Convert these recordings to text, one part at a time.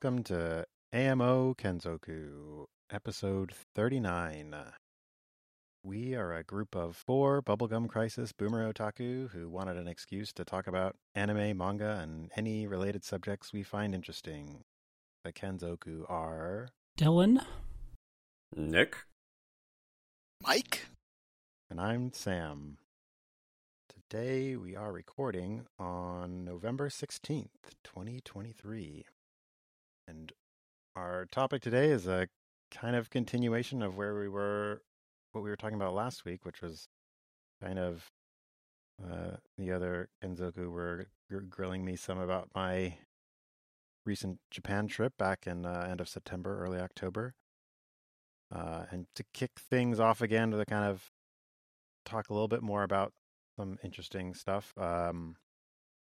welcome to AMO Kenzoku, episode 39. We are a group of four Bubblegum Crisis boomer otaku who wanted an excuse to talk about anime, manga, and any related subjects we find interesting. The Kenzoku are Dylan. Nick? Mike? And I'm Sam. Today we are recording on November 16th, 2023. And our topic today is a kind of continuation of where we were, what we were talking about last week, which was kind of uh, the other Kenzoku were gr- grilling me some about my recent Japan trip back in uh, end of September, early October. Uh, and to kick things off again to kind of talk a little bit more about some interesting stuff. Um,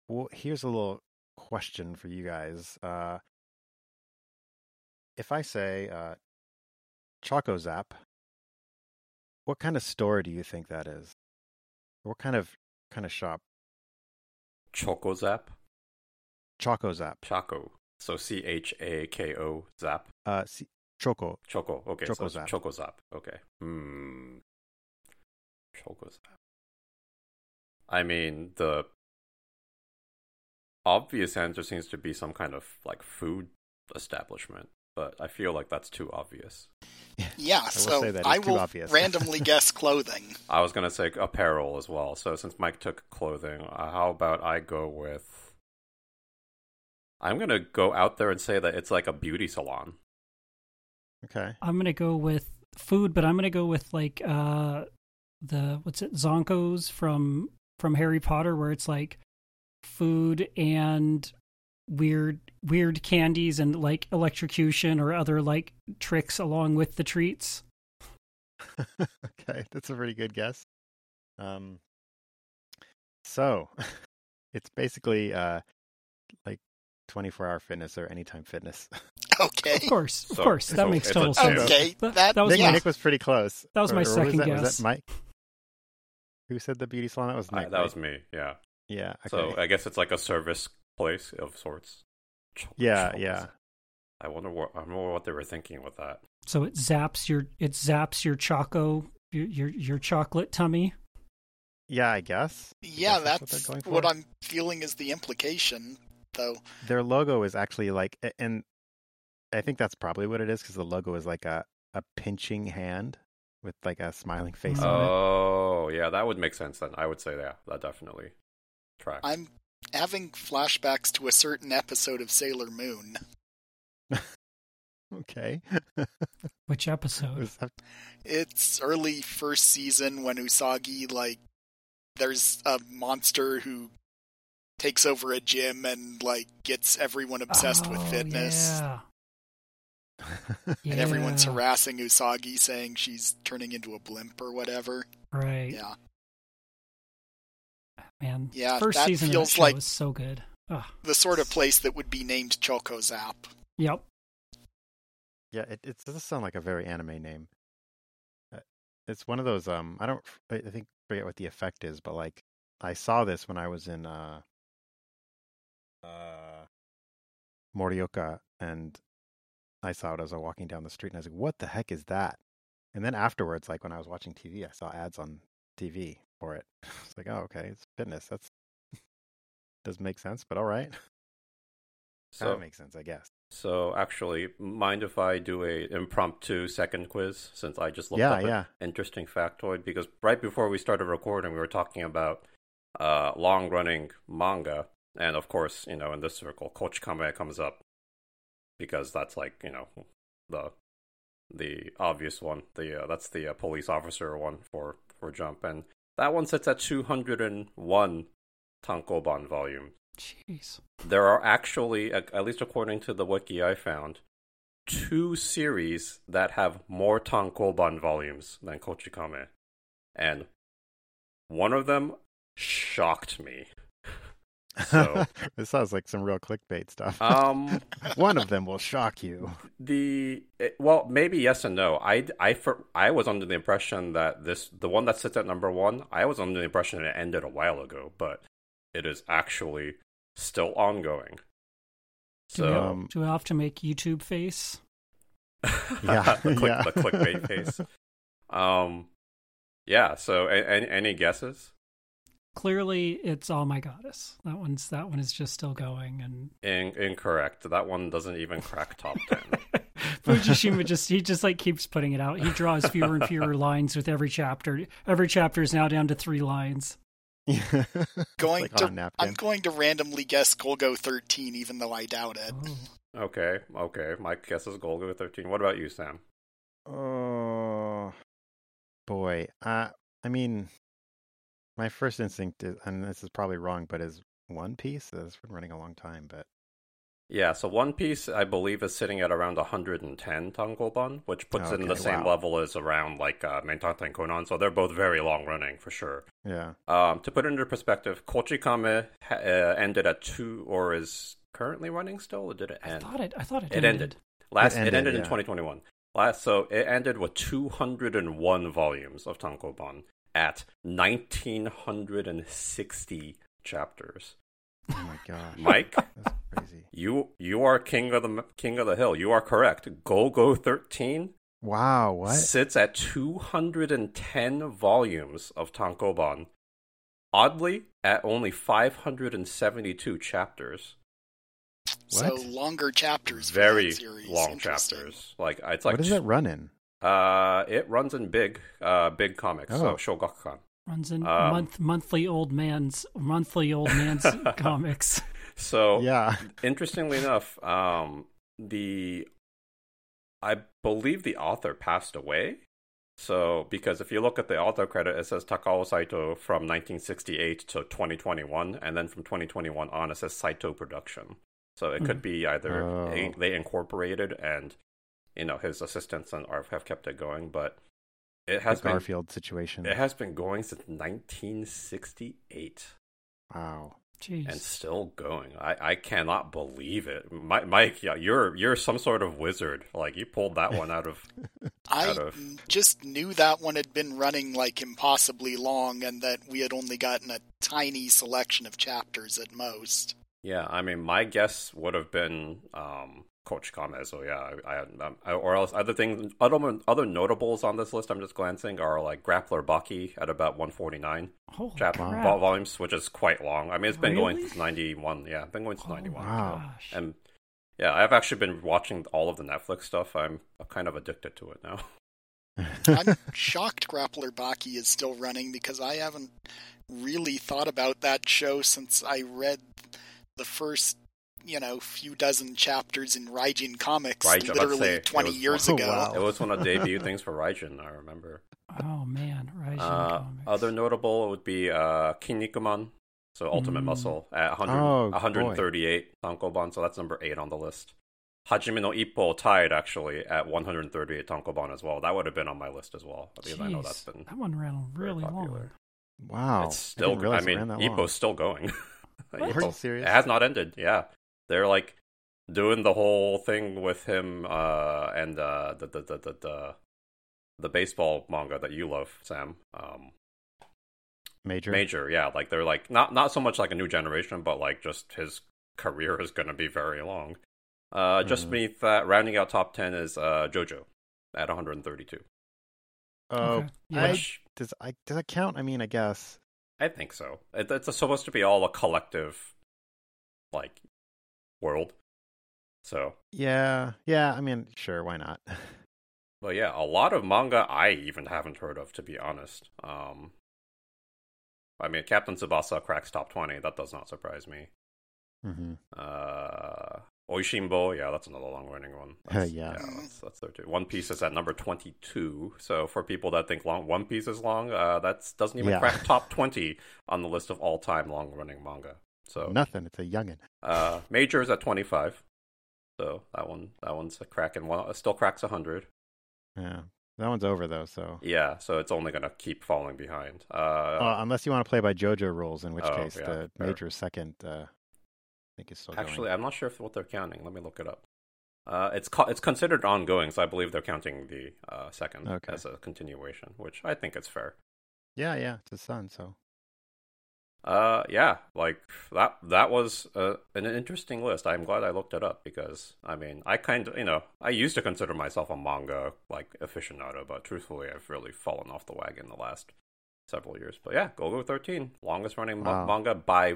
well, here's a little question for you guys. Uh, if I say uh, Choco Zap, what kind of store do you think that is? What kind of kind of shop? Choco Zap? Choco Zap. Choco. So C H A K O Zap. Uh, see, Choco. Choco. Okay. Choco so Zap. Choco Zap. Okay. Hmm. Choco Zap. I mean, the obvious answer seems to be some kind of like food establishment, but I feel like that's too obvious. Yeah, will so say that I it's too will obvious. randomly guess clothing. I was gonna say apparel as well. So since Mike took clothing, uh, how about I go with? I'm gonna go out there and say that it's like a beauty salon. Okay. I'm gonna go with food, but I'm gonna go with like uh the what's it Zonkos from from Harry Potter, where it's like food and weird weird candies and like electrocution or other like tricks along with the treats. okay, that's a pretty good guess. Um, so it's basically uh, like 24 hour fitness or anytime fitness. Okay. Of course, of So- course, that so makes total sense. Okay, That- that, that was Nick, my- yeah. Nick was pretty close. That was my Or- or was second that- Was guess. that Mike? Who said the beauty salon? That was I- Nick. that right? was me. Yeah. Yeah. Okay. So I guess it's like a service place of sorts. Cho- yeah. Choco Yeah. I wonder what I wonder what they were thinking with that. So it zaps your it zaps your choco your your, your chocolate tummy. Yeah. I guess. Yeah, guess that's what that's they're what. I'm feeling is the implication, though. Their logo is actually like, and I think that's probably what it is because the logo is like a a pinching hand with like a smiling face on it. Oh, yeah, that would make sense then. I would say yeah, that definitely tracks. I'm having flashbacks to a certain episode of Sailor Moon. Okay. Which episode? It's early first season when Usagi, like, there's a monster who takes over a gym and, like, gets everyone obsessed with Oh, fitness. Yeah. And everyone's harassing Usagi, saying she's turning into a blimp or whatever. Right. Yeah. Man. Yeah, First that season feels of that show like- was so good. Ugh. The sort of place that would be named Choco Zap. Yep. Yeah, it, it does sound like a very anime name. Uh, It's one of those. Um, I don't. I I think forget what the effect is, but like I saw this when I was in uh, uh, Morioka, and I saw it as I was walking down the street, and I was like, "What the heck is that?" And then afterwards, like when I was watching TV, I saw ads on TV for it. It's like, "Oh, okay, it's fitness. That's doesn't make sense, but all right, so, that makes sense, I guess." so actually, mind if I do a impromptu second quiz since I just looked Yeah, up yeah. an interesting factoid because right before we started recording, we were talking about uh, long-running manga, and of course, you know, in this circle, Kochikame comes up because that's like you know the the obvious one. The uh, that's the uh, police officer one for for Jump, and that one sits at two hundred and one tankobon volume. Jeez. There are actually, at at least according to the wiki I found, two series that have more tankobon volumes than Kochikame, and one of them shocked me. So- this sounds like some real clickbait stuff. Um, One of them will shock you. the it- well, maybe yes and no. I I for, I was under the impression that this the one that sits at number one. I was under the impression it ended a while ago, but it is actually still ongoing. Do, we, So Um, do we have to make YouTube face? Yeah, the, click, yeah. the clickbait face. Um, yeah. So, a- any, any guesses? Clearly, it's all My Goddess. That one's that one is just still going, and In, incorrect. That one doesn't even crack top ten. Fujishima just he just like keeps putting it out. He draws fewer and fewer lines with every chapter. Every chapter is now down to three lines. Going like to, on a napkin. I'm going to randomly guess Golgo 13, even though I doubt it. Oh. okay, okay. My guess is Golgo thirteen. What about you, Sam? Oh boy. Uh, I mean, my first instinct is, and this is probably wrong, but is One Piece. It's been running a long time, but Yeah, so One Piece, I believe, is sitting at around 110 Tankoban, which puts it in the same wow. level as around like uh, Mentate and Conan. So they're both very long running for sure. yeah. Um, to put it into perspective, Kochikame ha- uh, ended at two, or is currently running still, or did it end? I thought it. I thought it, It ended. Last, it ended, ended, in 2021. Last, so it ended with 201 volumes of Tankoban at 1960 chapters. Oh my gosh. Mike, That's crazy. you you are king of the king of the hill. You are correct. Golgo 13 Wow. What? sits at 210 volumes of Tankoban. Oddly, at only 572 chapters. What? So longer chapters. Very long chapters. Like it's like what does it run in? Uh, it runs in big, uh, big comics. Oh. So Shogakukan. Runs in Um, month monthly old man's monthly old man's comics. So Yeah. interestingly enough, um, the I believe the author passed away. So because if you look at the author credit, it says Takao Saito from 1968 to 2021, and then from 2021 on it says Saito Production. So it could be either Oh. they, they incorporated and you know his assistants and Arv have kept it going, but it The has been Garfield situation. it has been going since 1968 Wow. Jeez. and still going. I, I cannot believe it. Mi- Mike, yeah, you're you're some sort of wizard. Like you pulled that one out of I out of- just knew that one had been running like impossibly long and that we had only gotten a tiny selection of chapters at most. Yeah, I mean, my guess would have been um, Kochikame. So yeah, I, I, um, I or else other things, other other notables on this list. I'm just glancing are like Grappler Baki at about 149 Holy chapter vol- volumes, which is quite long. I mean, it's been going Really? since 91. Yeah, been going since Oh 91. Wow. gosh. And yeah, I've actually been watching all of the Netflix stuff. I'm kind of addicted to it now. I'm shocked Grappler Baki is still running because I haven't really thought about that show since I read the first, you know, few dozen chapters in Raijin Comics Raijin, let's say, literally 20 was years one- ago. Oh, wow. It was one of the debut things for Raijin, I remember. oh man, Raijin Uh, comics. other notable would be uh, Kinnikuman, so Ultimate Mm. Muscle at 100, Oh, 138 Tankoban, so that's number 8 on the list. Hajime no Ippo tied actually at 138 Tankoban as well. That would have been on my list as well because I know Jeez, that's been that one ran really long. wow. it's still. didn't I, mean, ran that long. Ippo's still going. What? Are you serious? It has not ended. Yeah, they're like doing the whole thing with him uh, and uh, the, the the the the the baseball manga that you love, Sam. Um, Major. Major, yeah, like they're like not not so much like a new generation, but like just his career is going to be very long. Uh, just Mhm. beneath that, rounding out top ten is uh, JoJo at 132. Oh, Okay. Yeah. I, does I does that count? I mean, I guess. I think so. It, it's supposed to be all a collective, like, world. So, Yeah. Yeah. I mean, sure. Why not? but yeah, a lot of manga I even haven't heard of, to be honest. Um, I mean, Captain Tsubasa cracks top twenty. That does not surprise me. Mm-hmm. Uh, Oishinbo, yeah, that's another long running one. That's, yeah. that's, that's there too. One Piece is at number 22. So for people that think long, One Piece is long, uh, that doesn't even Yeah. crack top 20 on the list of all time long running manga. So Nothing. It's a youngin. uh, Major is at 25. So that one, that one's a cracking one. It still cracks 100. Yeah. That one's over though. So. Yeah, so it's only going to keep falling behind. Uh, Uh, unless you want to play by JoJo rules, in which Oh, case yeah, the fair. major second, uh, I think is still Actually, going. I'm not sure if what they're counting. Let me look it up. Uh, it's co- it's considered ongoing, so I believe they're counting the uh, second Okay. as a continuation, which I think is fair. Yeah, yeah, it's his son. So Uh, yeah, like that. That was uh, an interesting list. I'm glad I looked it up because I mean, I kind of, you know, I used to consider myself a manga like aficionado, but truthfully, I've really fallen off the wagon the last several years. But yeah, Golgo 13, longest running Wow. manga by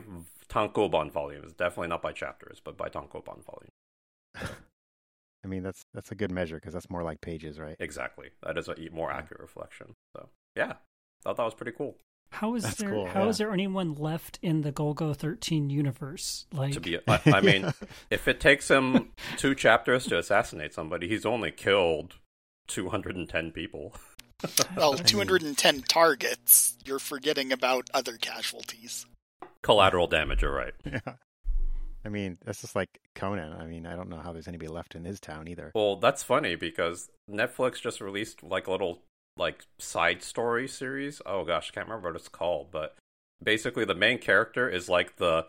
tankobon volumes. Definitely not by chapters, but by tankobon volume. I mean, that's that's a good measure because that's more like pages, right? Exactly. That is a more accurate reflection. So yeah, thought that was pretty cool. How is That's there? cool, how is yeah. there anyone left in the Golgo thirteen universe? Like, To be, I, I mean, if it takes him two chapters to assassinate somebody, he's only killed 210 people. Well, 210 targets. You're forgetting about other casualties. Collateral damage, you're right. yeah. I mean, that's just like Conan. I mean, I don't know how there's anybody left in his town either. Well, that's funny because Netflix just released like a little like side story series. Oh gosh, I can't remember what it's called, but basically the main character is like the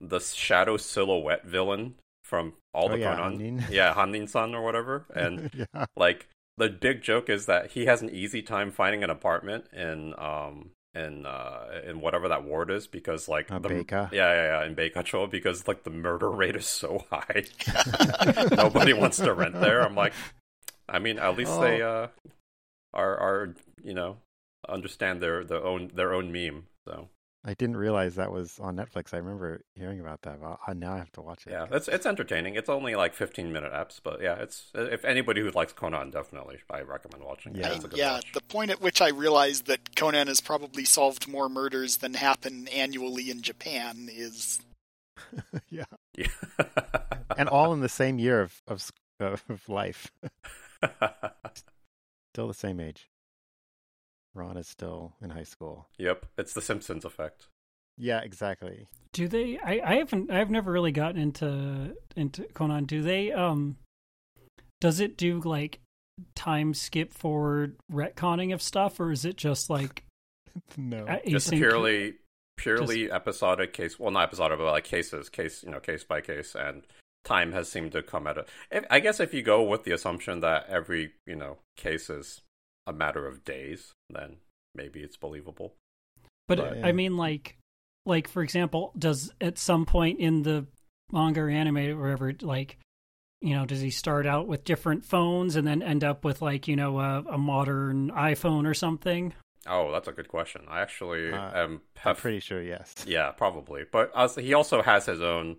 the shadow silhouette villain from all Oh, the yeah, Conan. Hanin. Yeah, Hanin-san or whatever. And yeah, like the big joke is that he has an easy time finding an apartment in um in uh in whatever that ward is because like Uh, the yeah yeah yeah in Beikacho because like the murder rate is so high nobody wants to rent there I'm like I mean at least they uh are are you know understand their their own their own meme so I didn't realize that was on Netflix. I remember hearing about that. But I, now I have to watch it. yeah it's it's entertaining it's only like 15 minute eps but yeah it's if anybody who likes Conan definitely I recommend watching it Yeah. I- it's a good yeah, watch. the point at which I realized that Conan has probably solved more murders than happen annually in Japan is yeah, yeah and all in the same year of of, of life. Still the same age. Ran is still in high school. Yep, it's the Simpsons effect. Yeah, exactly. do they? I, I haven't. I've never really gotten into into Conan. Do they? Um, does it do like time skip forward retconning of stuff, or is it just like no. Just async- purely, purely episodic case. Well, not episodic, but like cases, case, you know, case by case, and time has seemed to come at a. If, I guess if you go with the assumption that every, you know, case is a matter of days, then maybe it's believable. But But- I mean, like, like for example, does at some point in the manga or anime or wherever, like, you know, does he start out with different phones and then end up with like you know a, a modern iPhone or something? Oh, that's a good question. I actually Uh, am I'm pretty sure. Yes. Yeah, probably. But also, he also has his own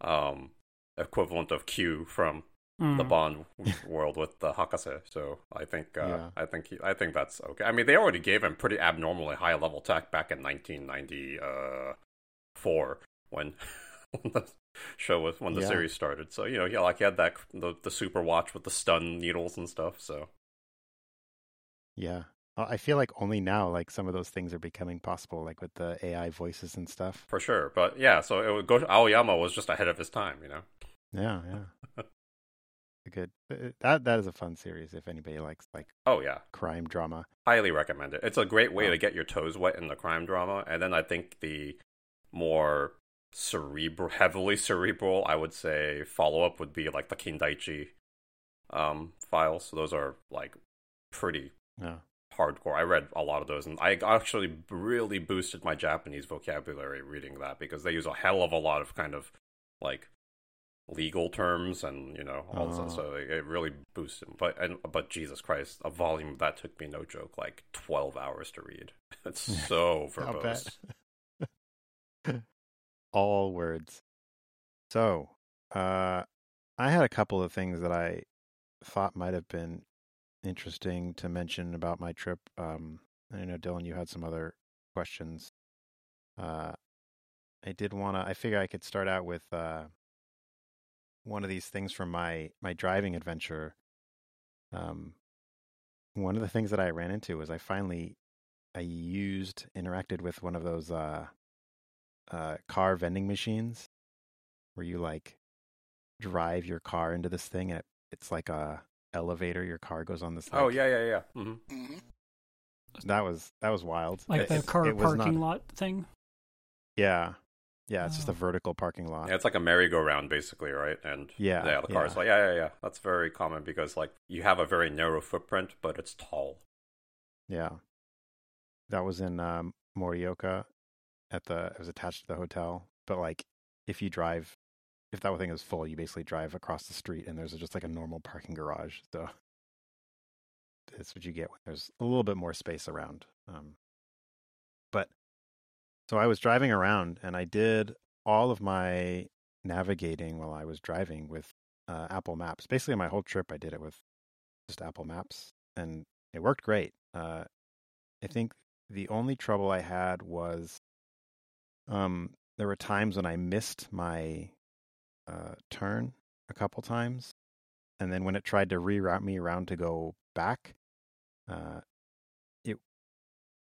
um equivalent of Q from Hmm. the Bond world with the Hakase. So I think uh, Yeah. I think he, I think that's okay. I mean, they already gave him pretty abnormally high level tech back in 1994 when when the show was when the Yeah. series started. So you know, yeah, like he had that the the super watch with the stun needles and stuff. So Yeah. Uh, I feel like only now, like some of those things are becoming possible, like with the AI voices and stuff. for sure. But yeah, so it would go. To, Aoyama was just ahead of his time. You know. Yeah, yeah. Good. uh, That that is a fun series if anybody likes like Oh yeah, crime drama. highly recommend it. It's a great way Wow. to get your toes wet in the crime drama, and then I think the more cerebral, heavily cerebral, I would say, follow up would be like the Kindaichi um, files. So Those are like pretty Yeah. Hardcore. I read a lot of those, and I actually really boosted my Japanese vocabulary reading that because they use a hell of a lot of kind of like legal terms and you know all this so it it really boosted but and but jesus christ a volume of that took me no joke like 12 hours to read it's so verbose. All words. So, uh, I had a couple of things that I thought might have been interesting to mention about my trip. Um, I know Dylan, you had some other questions. Uh, I did want to. I figure I could start out with uh, one of these things from my my driving adventure. Um, one of the things that I ran into was I finally I used interacted with one of those uh, uh, car vending machines where you like drive your car into this thing and it, it's like a elevator. Your car goes on this. oh like- yeah yeah yeah hmm mhm. that was that was wild. like It- the car it was parking not- lot thing. Yeah, yeah. It's just a Oh. vertical parking lot. yeah it's like a merry-go-round basically right and Yeah, yeah the car's yeah. like yeah yeah yeah that's very common because like you have a very narrow footprint but it's tall Yeah. That was in um, Morioka. at the it was attached to the hotel. But like if you drive if that thing is full, you basically drive across the street and there's just like a normal parking garage. So that's what you get when there's a little bit more space around. Um, but so I was driving around and I did all of my navigating while I was driving with uh, Apple Maps. Basically, my whole trip I did it with just Apple Maps, and it worked great. Uh, I think the only trouble I had was um, there were times when I missed my uh, turn a couple times, and then when it tried to reroute me around to go back, uh, it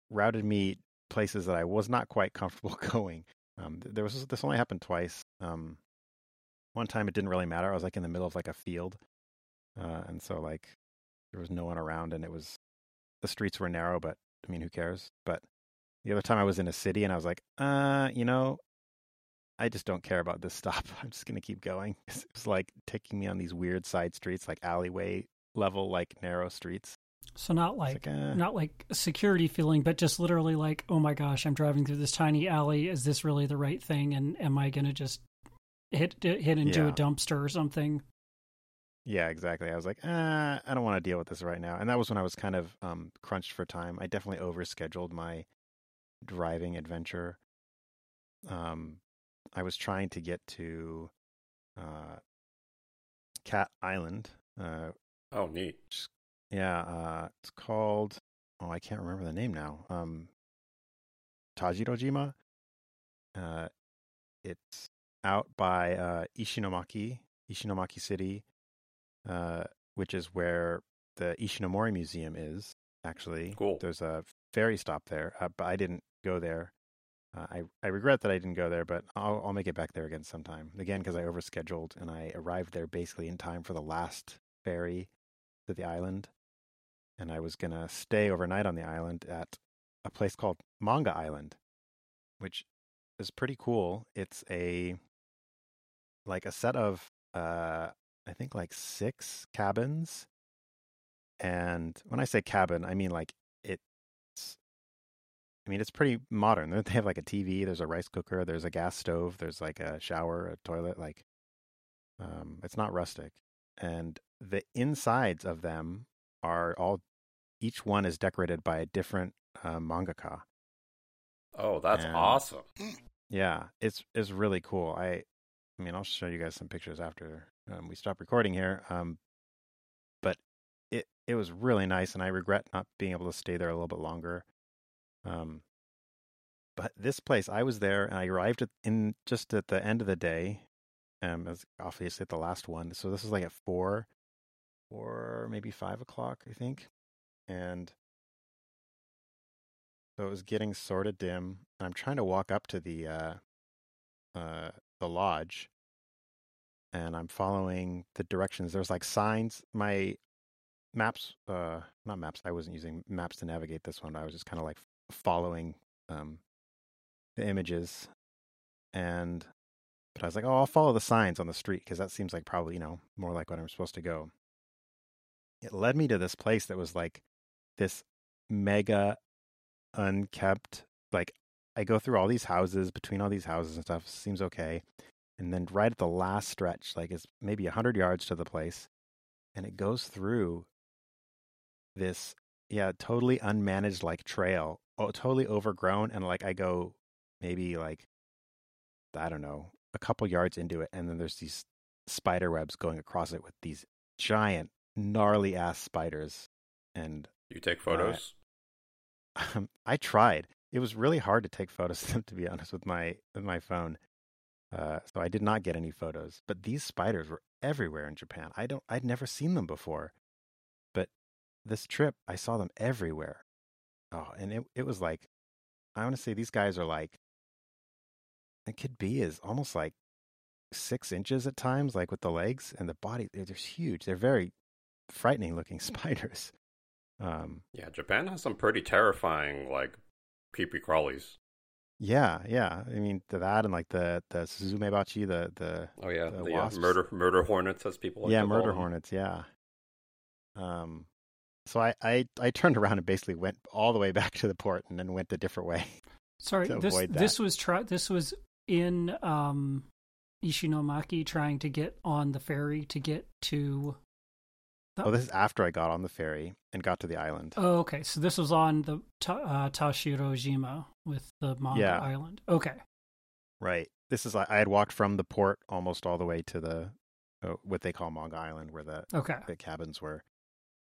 routed me places that I was not quite comfortable going. Um, there was this only happened twice. Um, one time it didn't really matter. I was like in the middle of like a field, uh, and so like there was no one around, and it was the streets were narrow, but I mean, who cares? But the other time I was in a city, and I was like, uh, you know, I just don't care about this stop. I'm just gonna keep going. It was like taking me on these weird side streets, like alleyway level, like narrow streets. So not like, like, eh. not like security feeling, but just literally like, oh my gosh, I'm driving through this tiny alley. Is this really the right thing? And am I going to just hit hit into Yeah. a dumpster or something? Yeah, exactly. I was like, uh, I don't want to deal with this right now. And that was when I was kind of um, crunched for time. I definitely overscheduled my driving adventure. Um, I was trying to get to uh, Cat Island. Uh, Oh, neat. yeah, uh, it's called. Oh, I can't remember the name now. Um, Tashirojima. Uh, it's out by uh, Ishinomaki, Ishinomaki City, uh, which is where the Ishinomori Museum is. Actually, Cool. There's a ferry stop there, uh, but I didn't go there. Uh, I I regret that I didn't go there, but I'll I'll make it back there again sometime. Again, because I overscheduled and I arrived there basically in time for the last ferry to the island, and I was gonna stay overnight on the island at a place called Manga Island, which is pretty cool. It's a like a set of uh I think like six cabins. And when I say cabin, I mean like I mean it's pretty modern. They have like a TV, there's a rice cooker, there's a gas stove, there's like a shower, a toilet, like um it's not rustic. And the insides of them are all each one is decorated by a different uh, mangaka. Oh, that's And- awesome. Yeah, it's it's really cool. I I mean, I'll show you guys some pictures after um, we stop recording here. Um, but it it was really nice, and I regret not being able to stay there a little bit longer. Um, but this place, I was there, and I arrived at, in just at the end of the day. Um, was obviously at the last one, so this was like at four, or maybe five o'clock, I think, and so it was getting sort of dim. And I'm trying to walk up to the uh, uh, the lodge, and I'm following the directions. There's like signs. My maps, uh, not maps. I wasn't using maps to navigate this one. I was just kind of like following um, the images, and but I was like, oh, I'll follow the signs on the street because that seems like probably you know more like what I'm supposed to go. It led me to this place that was like this mega unkept like I go through all these houses between all these houses and stuff seems okay and then right at the last stretch like it's maybe a 100 yards to the place and it goes through this yeah totally unmanaged like trail oh totally overgrown and like I go maybe like I don't know a couple yards into it and then there's these spider webs going across it with these giant gnarly ass spiders and You take photos? um, I tried. It was really hard to take photos of them, to be honest, with my with my phone. Uh, so I did not get any photos. But these spiders were everywhere in Japan. I don't. I'd never seen them before, but this trip I saw them everywhere. Oh, and it it was like, I want to say these guys are like, it could be is almost like six inches at times, like with the legs and the body. They're just huge. They're very frightening looking spiders. Um, yeah, Japan has some pretty terrifying, like, creepy crawlies. Yeah, yeah. I mean th- that and like the the Suzumebachi, the the Oh, yeah. The The, murder murder hornets, as people like yeah murder hornets. Yeah. Um, so I, I I turned around and basically went all the way back to the port and then went a different way. Sorry, this this was try this was in um Ishinomaki trying to get on the ferry to get to Oh, this is after I got on the ferry and got to the island. Oh, okay. So this was on the uh, Tashirojima with the manga Yeah. island. Okay. Right. This is I had walked from the port almost all the way to the uh, what they call Manga Island, where the Okay. the cabins were.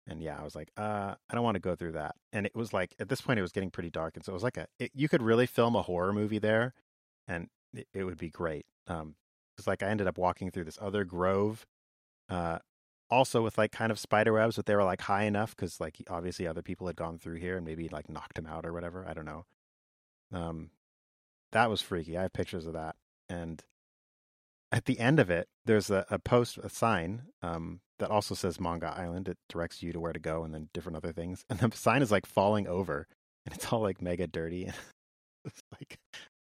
And yeah, I was like, uh, I don't want to go through that. And it was like at this point, it was getting pretty dark, and so it was like a it, you could really film a horror movie there, and it, it would be great. Um, it's like I ended up walking through this other grove, uh, also with like kind of spider webs, but they were like high enough because like obviously other people had gone through here and maybe like knocked him out or whatever. I don't know. Um, that was freaky. I have pictures of that, and at the end of it, there's a, a post, a sign um, that also says Manga Island. It directs you to where to go and then different other things. And the sign is like falling over and it's all like mega dirty. it's like,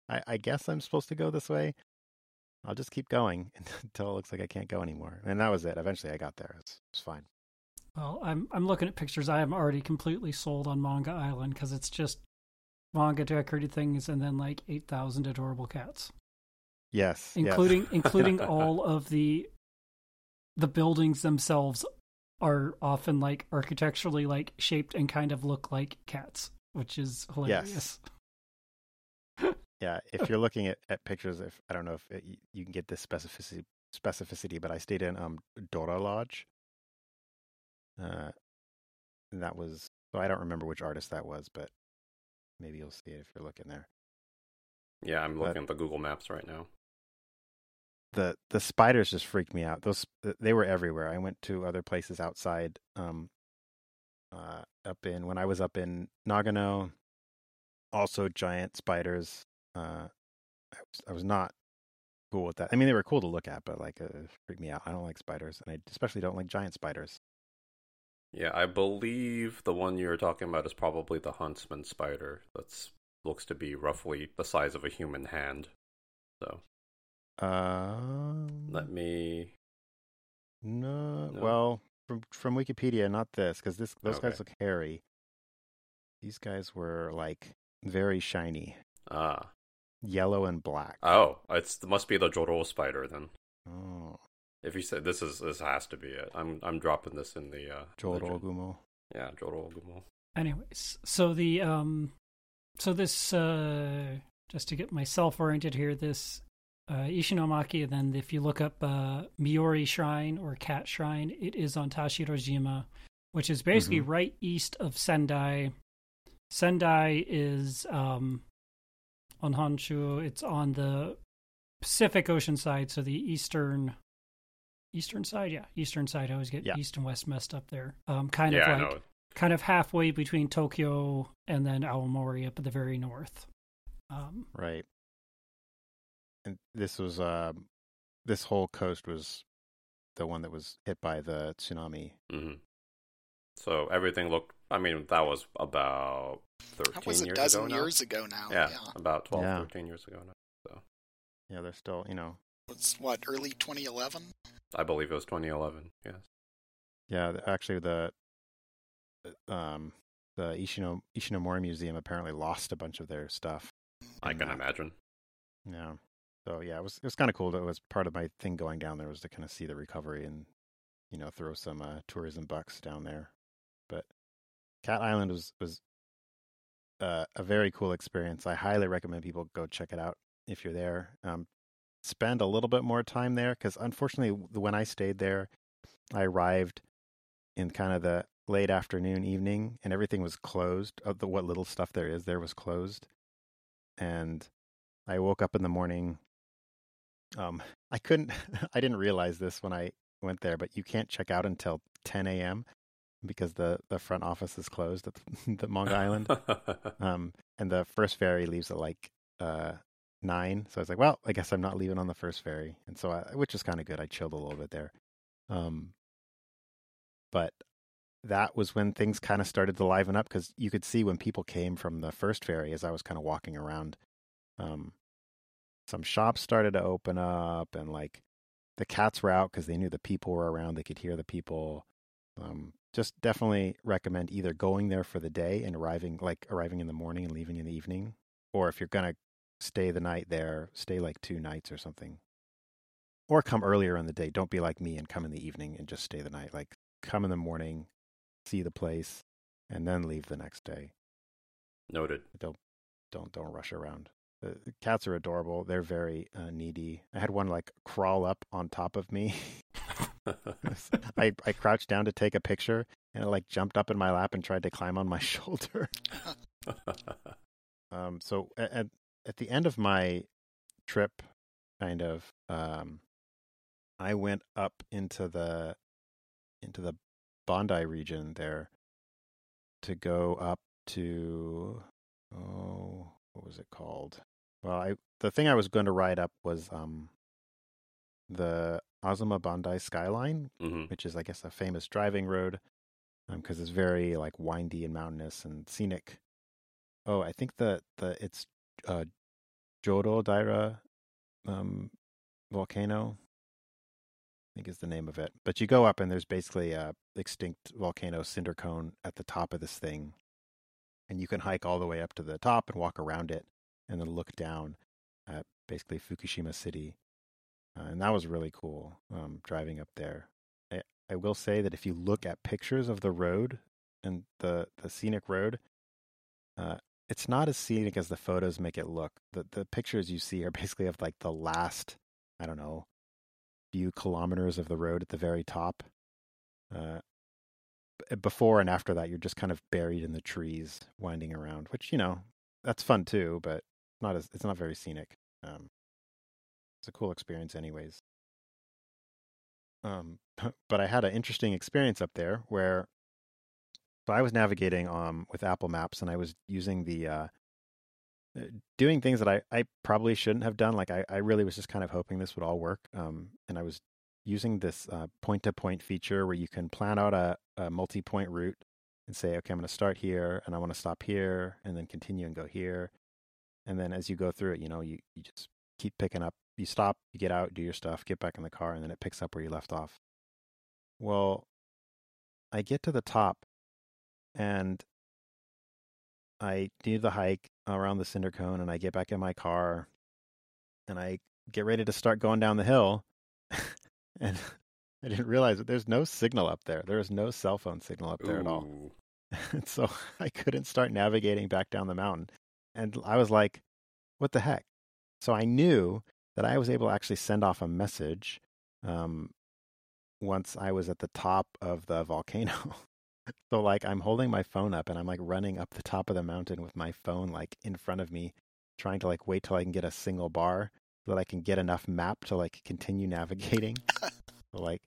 I, I guess I'm supposed to go this way. I'll just keep going until it looks like I can't go anymore. And that was it. Eventually I got there. It's, it's fine. Well, I'm I'm looking at pictures. I am already completely sold on Manga Island because it's just manga decorated things and then like eight thousand adorable cats, Yes. yes. including including all of the the buildings themselves are often like architecturally like shaped and kind of look like cats, which is hilarious. Yes. Yeah, if you're looking at, at pictures, if I don't know if it, you- you can get this specificity specificity, but I stayed in um Dora Lodge, uh, and that was so I don't remember which artist that was, but maybe you'll see it if you're looking there. Yeah, I'm But- looking at the Google Maps right now. The The spiders just freaked me out. Those they were everywhere. I went to other places outside, um, uh, up in when I was up in Nagano, also giant spiders. Uh, I was, I was not cool with that. I mean, they were cool to look at, but like, uh, it freaked me out. I don't like spiders, and I especially don't like giant spiders. Yeah, I believe the one you're talking about is probably the huntsman spider. That's looks to be roughly the size of a human hand. So Um, let me. no, No. well, from from Wikipedia, not this, because this those guys look hairy. These guys were like very shiny, Ah, yellow and black. oh, it's it must be the Joro spider then. oh, If you said this is this has to be it. I'm I'm dropping this in the uh the Joro gen- Gumo. Yeah, Joro Gumo. Anyways, so the um, so this uh, just to get myself oriented here, this uh, Ishinomaki, and then if you look up uh, Miori Shrine or Cat Shrine, it is on Tashirojima, which is basically Mhm. right east of Sendai. Sendai is um, on Honshu. It's on the Pacific Ocean side, so the eastern eastern side. Yeah, eastern side. I always get Yeah. east and west messed up there. Um, kind yeah, of like kind of halfway between Tokyo and then Aomori up at the very north. Um, Right. And this was um this whole coast was the one that was hit by the tsunami. hmm So everything looked. I mean, that was about thirteen That was a years dozen ago now. years ago now. yeah, yeah. about 12, Yeah. 13 years ago now. So Yeah, they're still, you know, It's what early 2011. I believe it was 2011. Yes. yeah, actually the um the Ishino Ishinomori Museum apparently lost a bunch of their stuff. I can that. imagine. Yeah. So yeah, it was it was kind of cool. It was part of my thing going down there was to kind of see the recovery and you know throw some uh, tourism bucks down there. But Cat Island was was uh, a very cool experience. I highly recommend people go check it out if you're there. Um, spend a little bit more time there because unfortunately, when I stayed there, I arrived in kind of the late afternoon, evening, and everything was closed. Of the what little stuff there is there was closed, and I woke up in the morning. Um, I couldn't. I didn't realize this when I went there, but you can't check out until 10 a.m. because the the front office is closed at the, the Manga Island. Um, and the first ferry leaves at like uh nine. So I was like, well, I guess I'm not leaving on the first ferry, and so I, which is kind of good. I chilled a little bit there. Um, but that was when things kind of started to liven up because you could see when people came from the first ferry as I was kind of walking around. Um, some shops started to open up, and like the cats were out because they knew the people were around. They could hear the people. Um, just definitely recommend either going there for the day and arriving like arriving in the morning and leaving in the evening, or if you're gonna stay the night there, stay like two nights or something. Or come earlier in the day. Don't be like me and come in the evening and just stay the night. Like come in the morning, see the place, and then leave the next day. Noted. Don't don't don't rush around. The cats are adorable. They're very uh, needy. I had one like crawl up on top of me. I I crouched down to take a picture, and it like jumped up in my lap and tried to climb on my shoulder. um, so at at the end of my trip, kind of, um, I went up into the into the Bandai region there to go up to oh what was it called? Well, I the thing I was going to ride up was um the Azuma Bandai skyline, hmm which is I guess a famous driving road because it's very like windy and mountainous and scenic. Oh, I think the the it's uh, Joro Daira um, volcano. I think is the name of it. But you go up and there's basically a extinct volcano cinder cone at the top of this thing, and you can hike all the way up to the top and walk around it, and then look down at basically Fukushima City. Uh, and that was really cool um, driving up there. I, I will say that if you look at pictures of the road and the, the scenic road, uh, it's not as scenic as the photos make it look. The the pictures you see are basically of like the last, I don't know, few kilometers of the road at the very top. Uh, before and after that, you're just kind of buried in the trees, winding around, which you know that's fun too, but not as it's not very scenic. Um, it's a cool experience, anyways. Um, but I had an interesting experience up there where so I was navigating um with Apple Maps and I was using the uh uh, doing things that I, I probably shouldn't have done. Like I, I really was just kind of hoping this would all work. Um and I was using this point to point feature where you can plan out a, a multi point route and say, okay, I'm gonna start here and I want to stop here and then continue and go here. And then as you go through it, you know, you, you just keep picking up you stop, you get out, do your stuff, get back in the car, and then it picks up where you left off. Well, I get to the top and I do the hike around the cinder cone and I get back in my car and I get ready to start going down the hill. and I didn't realize that there's no signal up there. There is no cell phone signal up there at all. And so I couldn't start navigating back down the mountain. And I was like, what the heck? So I knew that I was able to actually send off a message um, once I was at the top of the volcano. so like I'm holding my phone up and I'm like running up the top of the mountain with my phone like in front of me, trying to like wait till I can get a single bar so that I can get enough map to like continue navigating. so like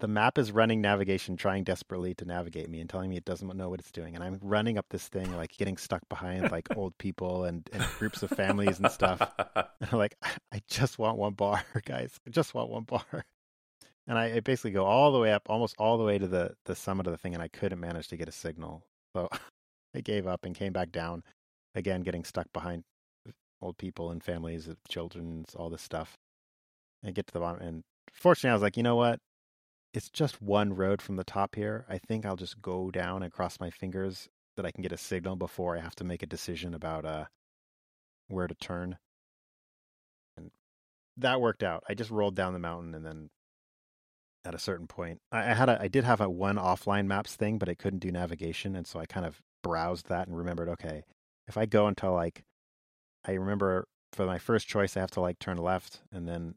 the map is running navigation, trying desperately to navigate me and telling me it doesn't know what it's doing. And I'm running up this thing, like getting stuck behind like old people and, and groups of families and stuff. And I'm like, I just want one bar, guys. I just want one bar. And I, I basically go all the way up, almost all the way to the, the summit of the thing, and I couldn't manage to get a signal. So I gave up and came back down, again, getting stuck behind old people and families, uh, children, all this stuff. And get to the bottom. And fortunately, I was like, you know what? It's just one road from the top here. I think I'll just go down and cross my fingers that I can get a signal before I have to make a decision about uh where to turn. And that worked out. I just rolled down the mountain and then at a certain point I, I had a I did have a one offline maps thing, but it couldn't do navigation, and so I kind of browsed that and remembered, okay, if I go until like I remember for my first choice I have to like turn left and then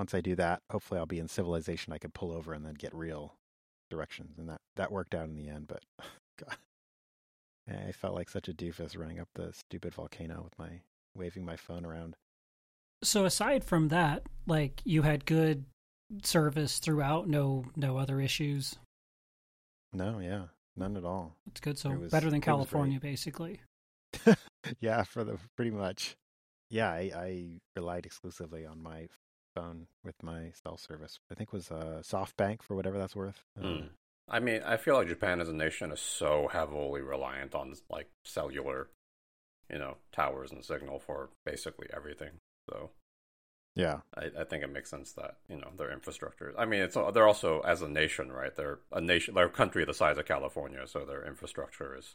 once I do that, hopefully I'll be in civilization I can pull over and then get real directions. And that, that worked out in the end, but God. I felt like such a doofus running up the stupid volcano with my waving my phone around. So aside from that, like you had good service throughout, no no other issues. No, yeah, none at all. It's good. So It was- better than California, basically. yeah, for the pretty much. Yeah, I, I relied exclusively on my phone with my cell service. I think it was uh, SoftBank for whatever that's worth. Uh, Mm. I mean, I feel like Japan as a nation is so heavily reliant on like cellular, you know, towers and signal for basically everything. So Yeah, I, I think it makes sense that you know their infrastructure. I mean, it's they're also as a nation, right? They're a nation, they're a country the size of California, so their infrastructure is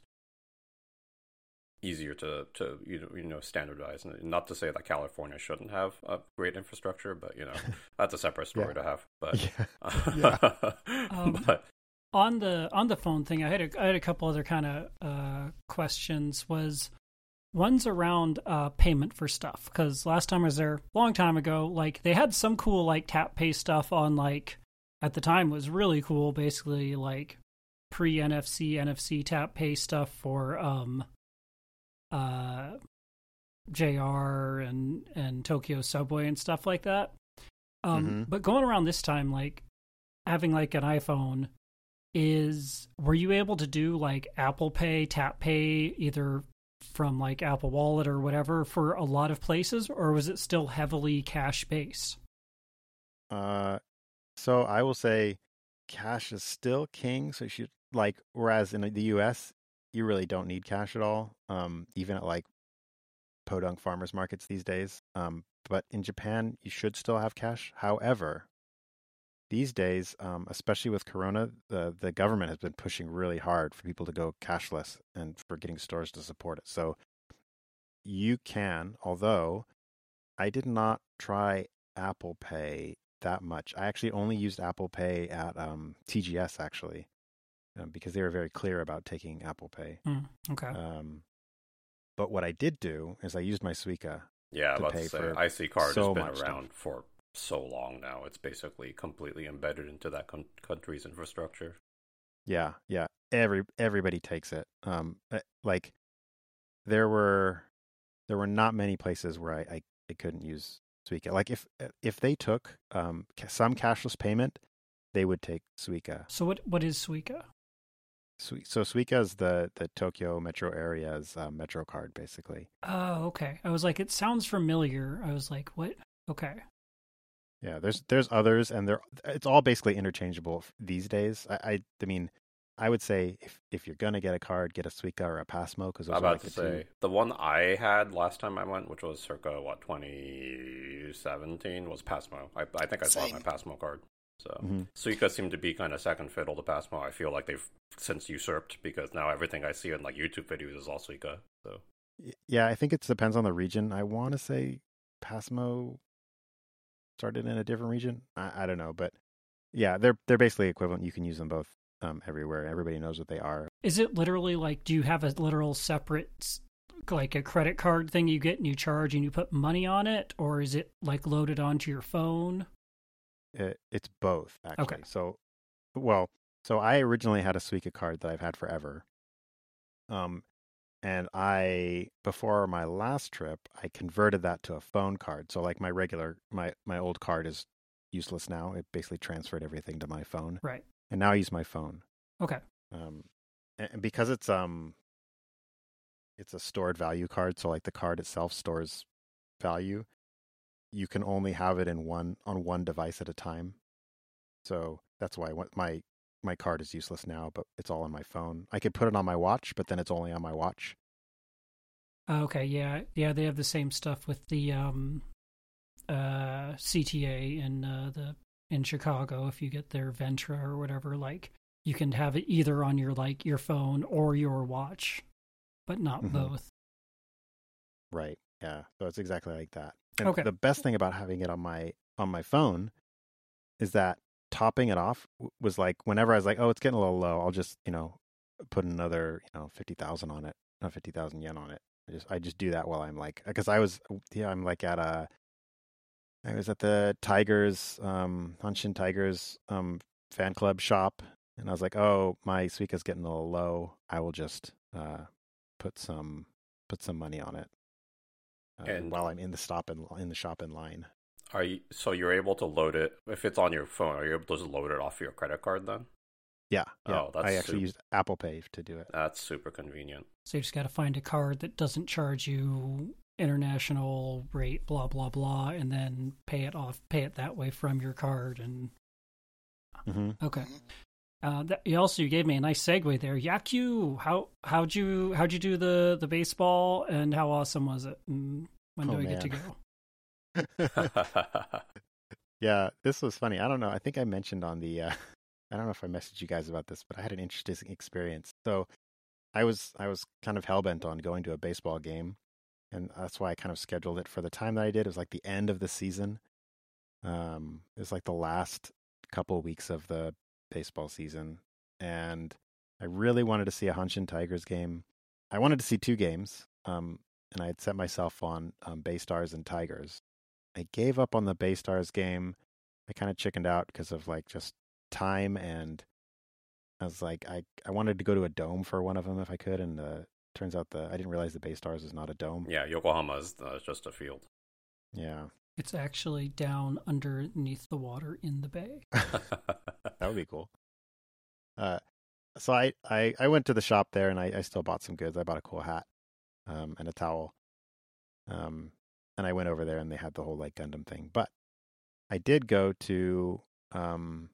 easier to to you know, you know standardize. And not to say that California shouldn't have a great infrastructure, but you know that's a separate story Yeah. to have. But Yeah. Um, but on the on the phone thing, I had a, I had a couple other kind of uh, questions. Was one's around uh, payment for stuff because last time I was there, a long time ago, like they had some cool like tap pay stuff on like at the time was really cool. Basically, like pre NFC NFC tap pay stuff for um uh JR and and Tokyo Subway and stuff like that. Um, Mhm. But going around this time, like having like an iPhone, is were you able to do like Apple Pay, Tap Pay, either from like Apple Wallet or whatever for a lot of places, or was it still heavily cash based? Uh, so I will say cash is still king. So you should like, whereas in the US, you really don't need cash at all. Um, even at like podunk farmers markets these days. Um, but in Japan, you should still have cash. However, these days, um, especially with Corona, the the government has been pushing really hard for people to go cashless and for getting stores to support it. So you can, although I did not try Apple Pay that much. I actually only used Apple Pay at um, TGS actually, um, because they were very clear about taking Apple Pay. Mm, okay. Um, but what I did do is I used my Suica. yeah, to about pay to say for IC card so has been much stuff. around for so long now. It's basically completely embedded into that con- country's infrastructure. Yeah, yeah. Every everybody takes it. Um, uh, like there were there were not many places where I I, I couldn't use Suica. Like if if they took um some cashless payment, they would take Suica. So what what is Suica? Sui- So Suica is the the Tokyo metro area's uh, metro card, basically. Oh, okay. I was like, it sounds familiar. I was like, what? Okay. Yeah, there's there's others, and they're it's all basically interchangeable these days. I I, I mean, I would say if if you're gonna get a card, get a Suica or a PASMO because I'm about like to the say two. the one I had last time I went, which was circa what 2017, was PASMO. I, I think I still have my Same. PASMO card. So Mhm. Suica seemed to be kind of second fiddle to PASMO. I feel like they've since usurped because now everything I see in like YouTube videos is all Suica. So Yeah, I think it depends on the region. I want to say PASMO started in a different region. I, I don't know, but yeah, they're they're basically equivalent. You can use them both um, everywhere. Everybody knows what they are. Is it literally like, do you have a literal separate, like a credit card thing you get and you charge and you put money on it? Or is it like loaded onto your phone? It, it's both actually. Okay. So, well, so I originally had a Suica card that I've had forever. Um, and I before my last trip, I converted that to a phone card. So like my regular my my old card is useless now. It basically transferred everything to my phone, Right. and now I use my phone. Okay. Um, and, and because it's um, it's a stored value card, so like the card itself stores value. You can only have it in one on one device at a time. So that's why my my card is useless now, but it's all on my phone. I could put it on my watch, but then it's only on my watch. Okay. Yeah. Yeah. They have the same stuff with the um, uh, CTA in uh, the in Chicago. If you get their Ventra or whatever, like you can have it either on your like your phone or your watch, but not Mhm. both. Right. Yeah. So it's exactly like that. And Okay. the best thing about having it on my on my phone is that topping it off was like whenever I was like, oh, it's getting a little low, I'll just you know put another you know fifty thousand on it, not fifty thousand yen on it. I just I just do that while I'm like because I was yeah I'm like at a I was at the Tigers um Hanshin Tigers um fan club shop and I was like, oh, my Suica's getting a little low. I will just uh put some put some money on it And- while I'm in the stop in in the shop in line. are you so you're able to load it if it's on your phone? Are you able to just load it off your credit card then? Yeah, yeah. Oh, that's I actually sup- used Apple Pay to do it. That's super convenient. So you just got to find a card that doesn't charge you international rate, blah blah blah, and then pay it off, pay it that way from your card. And mm-hmm. okay. Uh, that, you also you gave me a nice segue there. Yakyu, how how'd you how'd you do the the baseball, and how awesome was it? And when do Oh, I get to go? yeah, this was funny. I don't know. I think I mentioned on the. Uh, I don't know if I messaged you guys about this, but I had an interesting experience. So, I was I was kind of hell bent on going to a baseball game, and that's why I kind of scheduled it for the time that I did. It was like the end of the season. Um, it was like the last couple of weeks of the baseball season, and I really wanted to see a Hanshin Tigers game. I wanted to see two games, um, and I had set myself on um, Bay Stars and Tigers. I gave up on the Bay Stars game. I kind of chickened out because of like just time and I was like, I I wanted to go to a dome for one of them if I could, and uh, turns out the I didn't realize the Bay Stars is not a dome. Yeah, Yokohama is uh, just a field. Yeah, It's actually down underneath the water in the bay. that would be cool. Uh, so I, I I went to the shop there, and I, I still bought some goods. I bought a cool hat, um, and a towel. Um, and I went over there, and they had the whole like Gundam thing. But I did go to um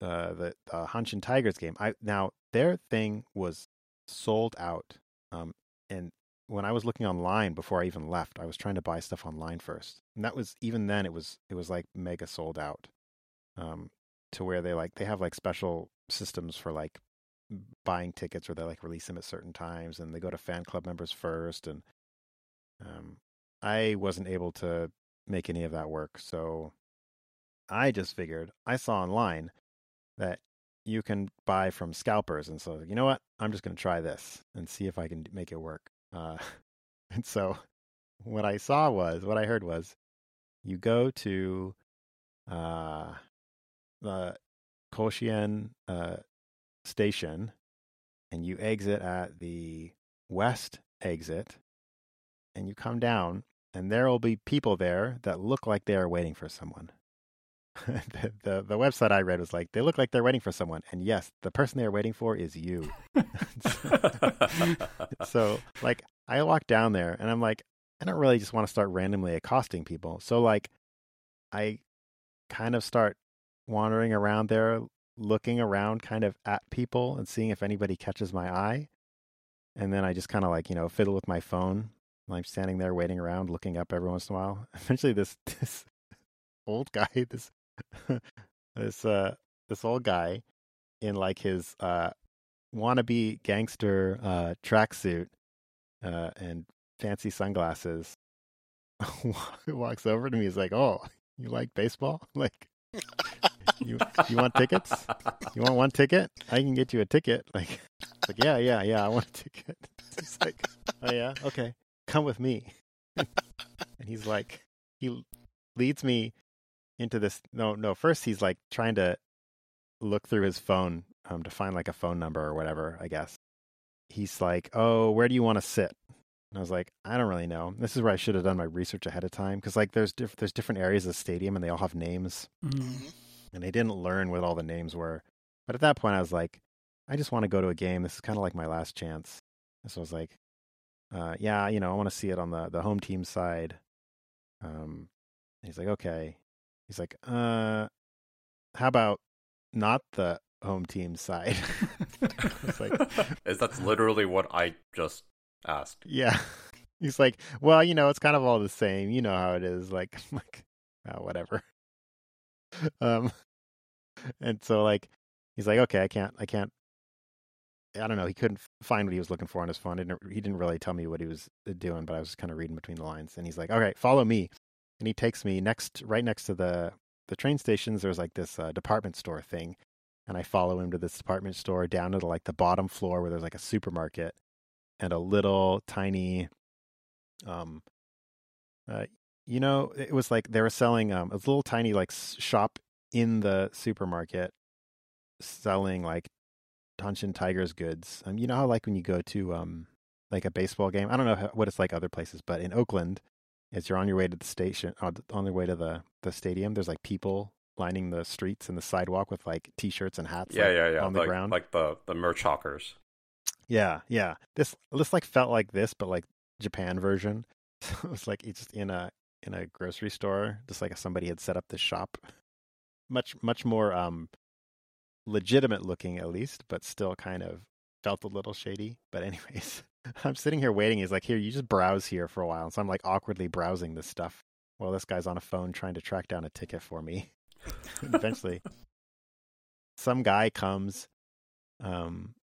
the the Hanshin Tigers game. I now their thing was sold out. Um, and when I was looking online before I even left, I was trying to buy stuff online first, and that was even then it was it was like mega sold out. Um, to where they like they have like special systems for like buying tickets, or they like release them at certain times, and they go to fan club members first, and um, I wasn't able to make any of that work, so I just figured I saw online that you can buy from scalpers. And so, you know what? I'm just going to try this and see if I can make it work. Uh, and so, what I saw was, what I heard was, you go to uh, the Koshien uh, station and you exit at the west exit and you come down, and there will be people there that look like they are waiting for someone. the, the the website I read was like they look like they're waiting for someone, and yes, the person they're waiting for is you. so like I walk down there, and I'm like, I don't really just want to start randomly accosting people. So like, I kind of start wandering around there, looking around, kind of at people, and seeing if anybody catches my eye. And then I just kind of like you know fiddle with my phone. I'm standing there waiting around, looking up every once in a while. Eventually, this this old guy, this this uh this old guy in like his uh wannabe gangster uh tracksuit uh and fancy sunglasses walks over to me. He's like oh you like baseball? Like you you want tickets? You want one ticket? I can get you a ticket. Like like yeah yeah yeah i want a ticket. He's like oh yeah? Okay. Come with me. And he's like he leads me into this no no first he's like trying to look through his phone um to find like a phone number or whatever i guess. He's like oh where do you want to sit? And i was like i don't really know. This is where i should have done my research ahead of time. Because like there's diff- there's different areas of the stadium and they all have names. Mm. and they didn't learn what all the names were. But at that point i was like i just want to go to a game. This is kind of like my last chance. And so i was like uh, yeah you know i want to see it on the the home team side. Um he's like okay he's like uh how about not the home team side? Like is that's literally what I just asked. yeah. He's like well you know it's kind of all the same. You know how it is. Like I'm like oh, whatever. Um and so like he's like okay i can't i can't i don't know he couldn't find what he was looking for on his phone. He didn't, he didn't really tell me what he was uh, doing but i was kind of reading between the lines. And he's like all right follow me and he takes me next right next to the the train stations there's like this uh, department store thing and i follow him to this department store down to like the bottom floor where there's like a supermarket and a little tiny um uh, you know it was like they were selling um a little tiny like shop in the supermarket selling like Hanshin Tigers goods. Um, you know how like when you go to um like a baseball game, I don't know how, what it's like other places, but in Oakland, as you're on your way to the station, on on your way to the the stadium, there's like people lining the streets and the sidewalk with like t-shirts and hats yeah, like, yeah, yeah. on the like, ground. like the the merch hawkers. Yeah, yeah. This this like felt like this, but like Japan version. So it was like it's just in a in a grocery store, just like somebody had set up this shop. Much much more um legitimate looking at least, but still kind of felt a little shady. But anyways, I'm sitting here waiting. He's like, "Here, you just browse here for a while." And so I'm like awkwardly browsing this stuff while this guy's on a phone trying to track down a ticket for me. Eventually, some guy comes um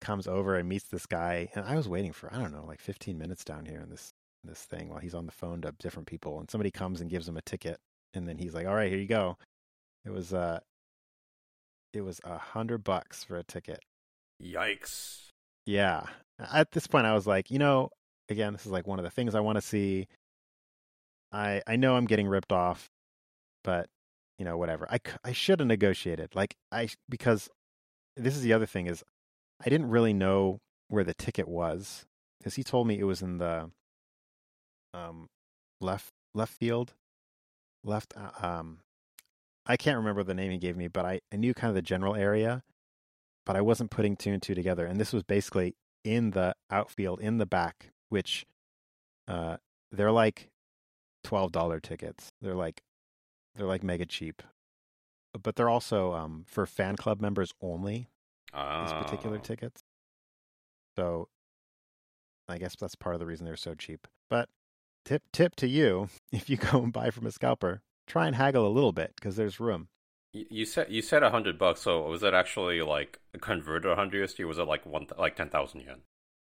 comes over and meets this guy, and I was waiting for I don't know like 15 minutes down here in this this thing while he's on the phone to different people, and somebody comes and gives him a ticket, and then he's like, "All right, here you go." It was uh, it was a hundred bucks for a ticket. Yikes. Yeah. At this point, I was like, you know, again, this is like one of the things I want to see. I I know I'm getting ripped off, but you know, whatever. I I should have negotiated. Like I because this is the other thing is I didn't really know where the ticket was because he told me it was in the um left left field left uh, um I can't remember the name he gave me, but I, I knew kind of the general area, but I wasn't putting two and two together. And this was basically in the outfield in the back, which uh they're like twelve dollar tickets. They're like they're like mega cheap. But they're also um for fan club members only, these particular Oh. tickets. So I guess that's part of the reason they're so cheap. But tip tip to you, if you go and buy from a scalper, try and haggle a little bit because there's room. Y- You said you said a hundred bucks. So was it actually like converted a hundred USD? Was it like one like ten thousand yen?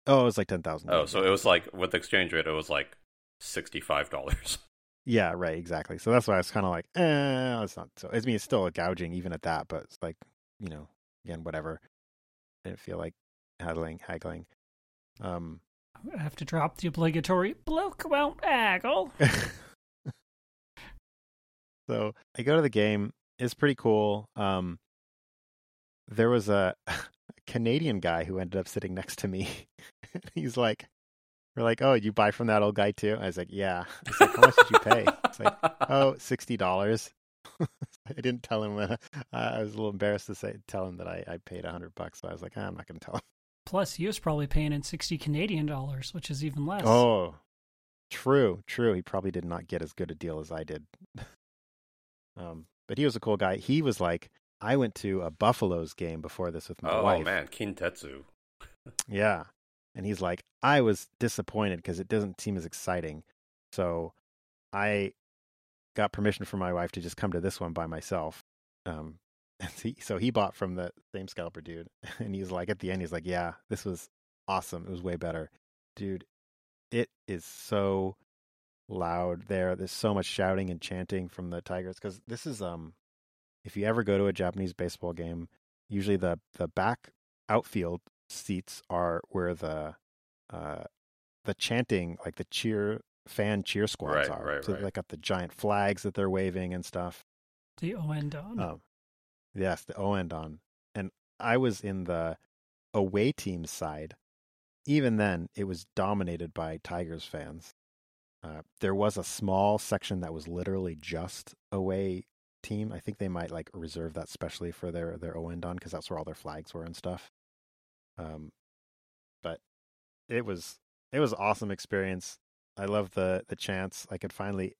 Oh, it was like ten thousand. Oh, so it was like with the exchange rate, it was like sixty five dollars. Yeah, right, exactly. So that's why I was kind of like, eh, it's not so. I mean, it's still a gouging even at that, but it's like, you know, again, whatever. I didn't feel like haggling, haggling. Um, I'm gonna have to drop the obligatory bloke won't haggle. so I go to the game. It's pretty cool. Um, there was a Canadian guy who ended up sitting next to me. He's like, we're like, oh, you buy from that old guy too? I was like, yeah. Like, how much did you pay? It's like, oh, sixty dollars. I didn't tell him. Uh, I was a little embarrassed to say tell him that I, I paid a hundred bucks. So I was like, ah, I'm not going to tell him. Plus, he was probably paying in 60 Canadian dollars, which is even less. Oh, true, true. He probably did not get as good a deal as I did. um, but he was a cool guy. He was like, I went to a Buffaloes game before this with my oh wife. Oh man, Kintetsu. Yeah. And he's like, I was disappointed because it doesn't seem as exciting. So I got permission from my wife to just come to this one by myself. Um, and he, so he bought from the same scalper dude. And he's like, at the end, he's like, yeah, this was awesome. It was way better. Dude, it is so loud there. There's so much shouting and chanting from the Tigers because this is, um, if you ever go to a Japanese baseball game, usually the, the back outfield seats are where the uh the chanting like the cheer fan cheer squads Right, are right, so right. they got the giant flags that they're waving and stuff The Oendan. um yes the oendan and i was in the away team side even then it was dominated by tigers fans uh, there was a small section that was literally just away team. I think they might like reserve that specially for their their oendan because that's where all their flags were and stuff. Um but it was it was awesome experience. I love the the chants. I could finally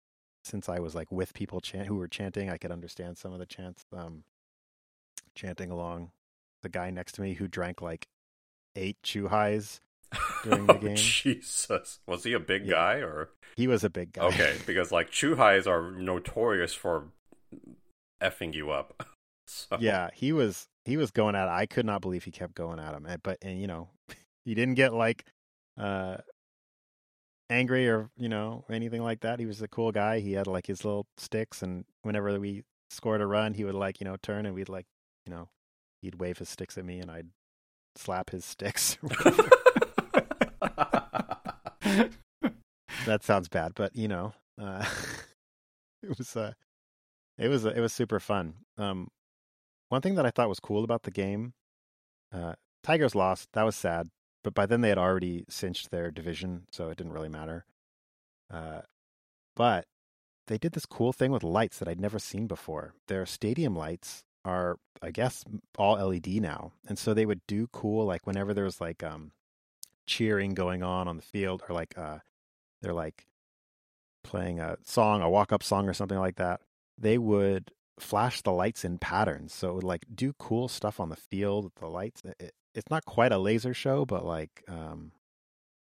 since i was like with people chant who were chanting i could understand some of the chants um chanting along the guy next to me who drank like eight chuhais during the Oh. Jesus, was he a big Yeah. guy or he was a big guy okay? Because like Chuhais are notorious for effing you up. So, yeah he was he was going at it i could not believe he kept going at him but and you know he didn't get like uh angry or you know anything like that he was a cool guy he had like his little sticks and whenever we scored a run he would like you know turn and we'd like you know he'd wave his sticks at me and i'd slap his sticks that sounds bad but you know uh it was uh it was it was super fun. Um one thing that i thought was cool about the game uh tigers lost that was sad but by then they had already cinched their division so it didn't really matter. Uh but they did this cool thing with lights that i'd never seen before. Their stadium lights are i guess all led now and so they would do cool like whenever there was like um cheering going on on the field or like uh they're like playing a song, a walk up song or something like that, they would flash the lights in patterns. So it would like do cool stuff on the field with the lights. It, it's not quite a laser show, but like um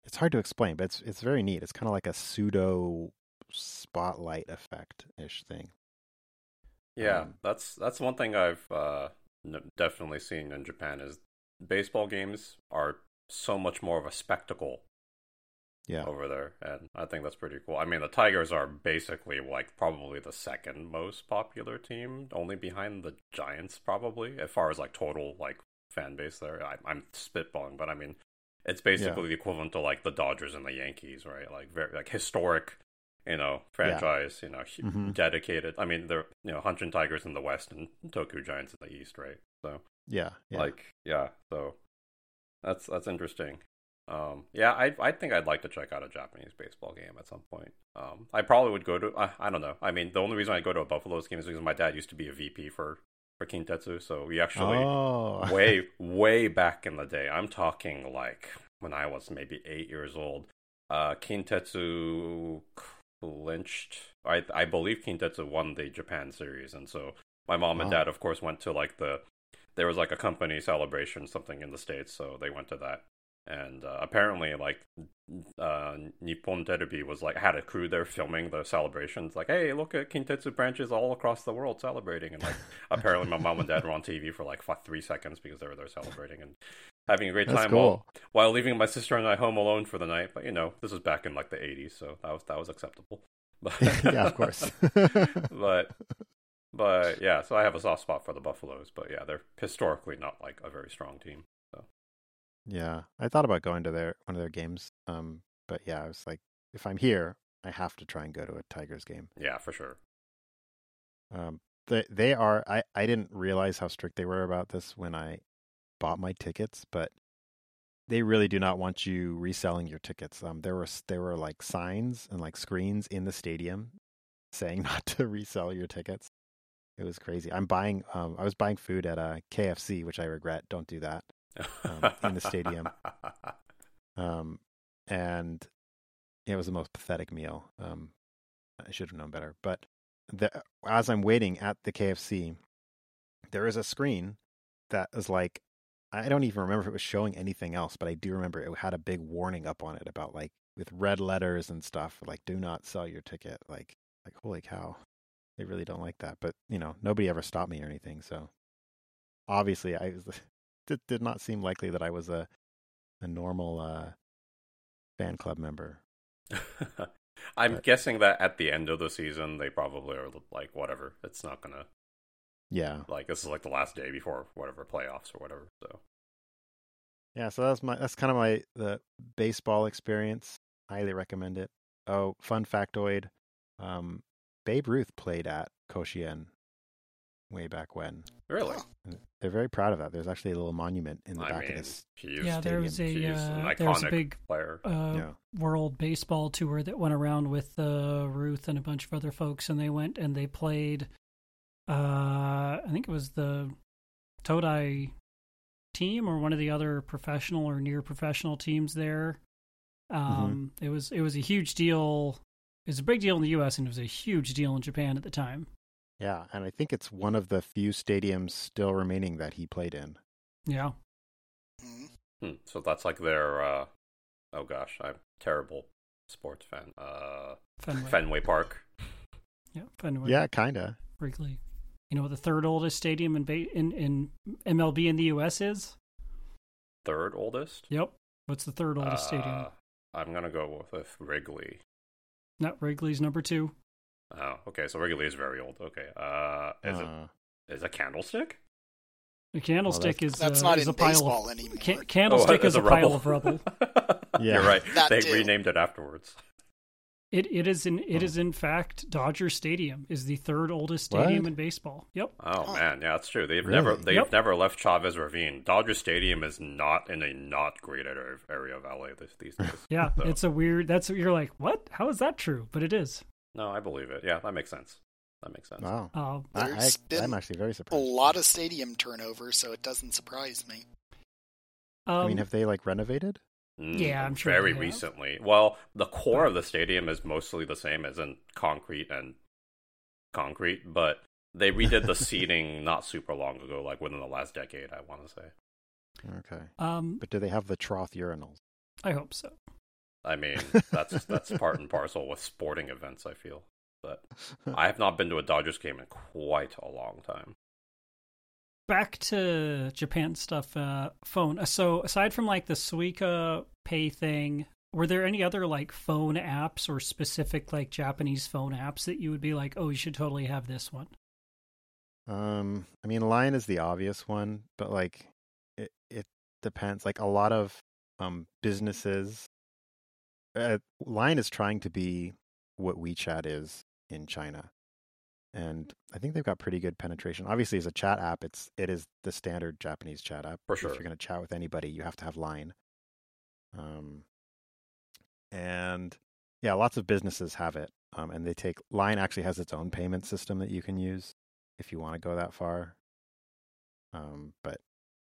it's hard to explain, but it's it's very neat. It's kind of like a pseudo spotlight effect ish thing. yeah, Um, that's that's one thing I've uh, definitely seen in Japan is baseball games are so much more of a spectacle Yeah. over there, and I think that's pretty cool. I mean, the Tigers are basically like probably the second most popular team, only behind the Giants, probably as far as like total like fan base there. I, I'm spitballing, but I mean, it's basically the equivalent to like the Dodgers and the Yankees, right? Like very like historic, you know, franchise. You know, Mhm. dedicated. I mean, they're you know, Hanshin Tigers in the West and Tokyo Giants in the East, right? So Yeah. Yeah. like yeah so that's that's interesting. Um yeah i i think i'd like to check out a japanese baseball game at some point. Um i probably would go to i, I don't know. I mean the only reason i go to a buffaloes game is because my dad used to be a vp for for kintetsu. So we actually oh. way way back in the day i'm talking like when i was maybe eight years old uh kintetsu clinched i i believe kintetsu won the japan series. And so my mom and dad of course went to like the there was like a company celebration something in the states so they went to that and uh, apparently like uh nippon terebi was like had a crew there filming the celebrations like hey look at kintetsu branches all across the world celebrating and like apparently my mom and dad were on tv for like three seconds because they were there celebrating and having a great That's time cool. while, while leaving my sister and i home alone for the night but you know this was back in like the 80s so that was that was acceptable but yeah, of course. but but yeah, so I have a soft spot for the Buffaloes, but yeah, they're historically not like a very strong team. yeah. I thought about going to their one of their games. Um, but yeah, I was like, if I'm here, I have to try and go to a Tigers game. Yeah, for sure. Um, they they are. I I didn't realize how strict they were about this when I bought my tickets, but they really do not want you reselling your tickets. Um, there were there were like signs and like screens in the stadium saying not to resell your tickets. It was crazy. I'm buying. Um, I was buying food at a KFC, which I regret. Don't do that. Um, in the stadium. Um, and it was the most pathetic meal. Um, I should have known better. But the, as I'm waiting at the KFC, there is a screen that is like, I don't even remember if it was showing anything else, but I do remember it had a big warning up on it about like with red letters and stuff, like do not sell your ticket. Like, like holy cow, they really don't like that. But you know, nobody ever stopped me or anything. So obviously, I was. It did not seem likely that I was a a normal uh, fan club member. I'm But- guessing that at the end of the season, they probably are like, whatever. It's not gonna Yeah, like this is like the last day before whatever playoffs or whatever. So yeah. So that's my that's kind of my the baseball experience. Highly recommend it. Oh, fun factoid: um, Babe Ruth played at Koshien way back when. really, And They're very proud of that. There's actually a little monument in the I back mean, of this. he yeah, there was a he used an uh, there was a big player. uh, yeah, World Baseball tour that went around with uh, Ruth and a bunch of other folks, and they went and they played. Uh, I think it was the Todai team or one of the other professional or near professional teams there. Um, It was it was a huge deal. It was a big deal in the U.S. and it was a huge deal in Japan at the time. yeah. And I think it's one of the few stadiums still remaining that he played in. Yeah, Mhm. Hmm, so that's like their. uh Oh gosh, I'm terrible sports fan. Uh, Fenway. Fenway Park. Yeah, Fenway. Yeah, kinda. Wrigley. You know what the third oldest stadium in ba- in in MLB in the U.S. is? Third oldest. Yep. What's the third oldest stadium? Uh, I'm gonna go with, with Wrigley. Not Wrigley's number two. Oh, okay. So Wrigley is very old. Okay. Uh, is Uh, it is a candlestick? The candlestick is That's uh, not is in a pile baseball of anymore. ca- candlestick Oh, is a, it's pile of rubble. Yeah. You're right. That they too. renamed it afterwards. It it is in it Oh. is in fact Dodger Stadium is the third oldest What? stadium in baseball. Yep. Oh man, yeah, that's true. They've Really? never they've Yep. never left Chavez Ravine. Dodger Stadium is not in a not great area area of LA this, these days. Yeah, So- it's a weird. That's you're like, what? How is that true? But it is. No, I believe it. Yeah, that makes sense. That makes sense. wow. Uh, I, There's I, been I'm actually very surprised. A lot of stadium turnover, so it doesn't surprise me. um, I mean, have they like renovated? Mm, Yeah, I'm sure Very recently. Well, the core of the stadium is mostly the same as in concrete and concrete, but they redid the seating not super long ago, like within the last decade, I want to say. Okay, um, but do they have the trough urinals? I hope so. I mean, that's that's part and parcel with sporting events, I feel. But I have not been to a Dodgers game in quite a long time. Back to Japan stuff. Uh, phone. So aside from like the Suica Pay thing, were there any other like phone apps or specific like Japanese phone apps that you would be like, oh, you should totally have this one? Um, I mean, Line is the obvious one, but like, it it depends. Like a lot of um businesses, uh, Line is trying to be what WeChat is in China, and I think they've got pretty good penetration. Obviously, as a chat app, it's it is the standard Japanese chat app. For sure. If you're going to chat with anybody, you have to have Line. Um, and yeah, lots of businesses have it, um, and they take Line actually has its own payment system that you can use if you want to go that far. Um, but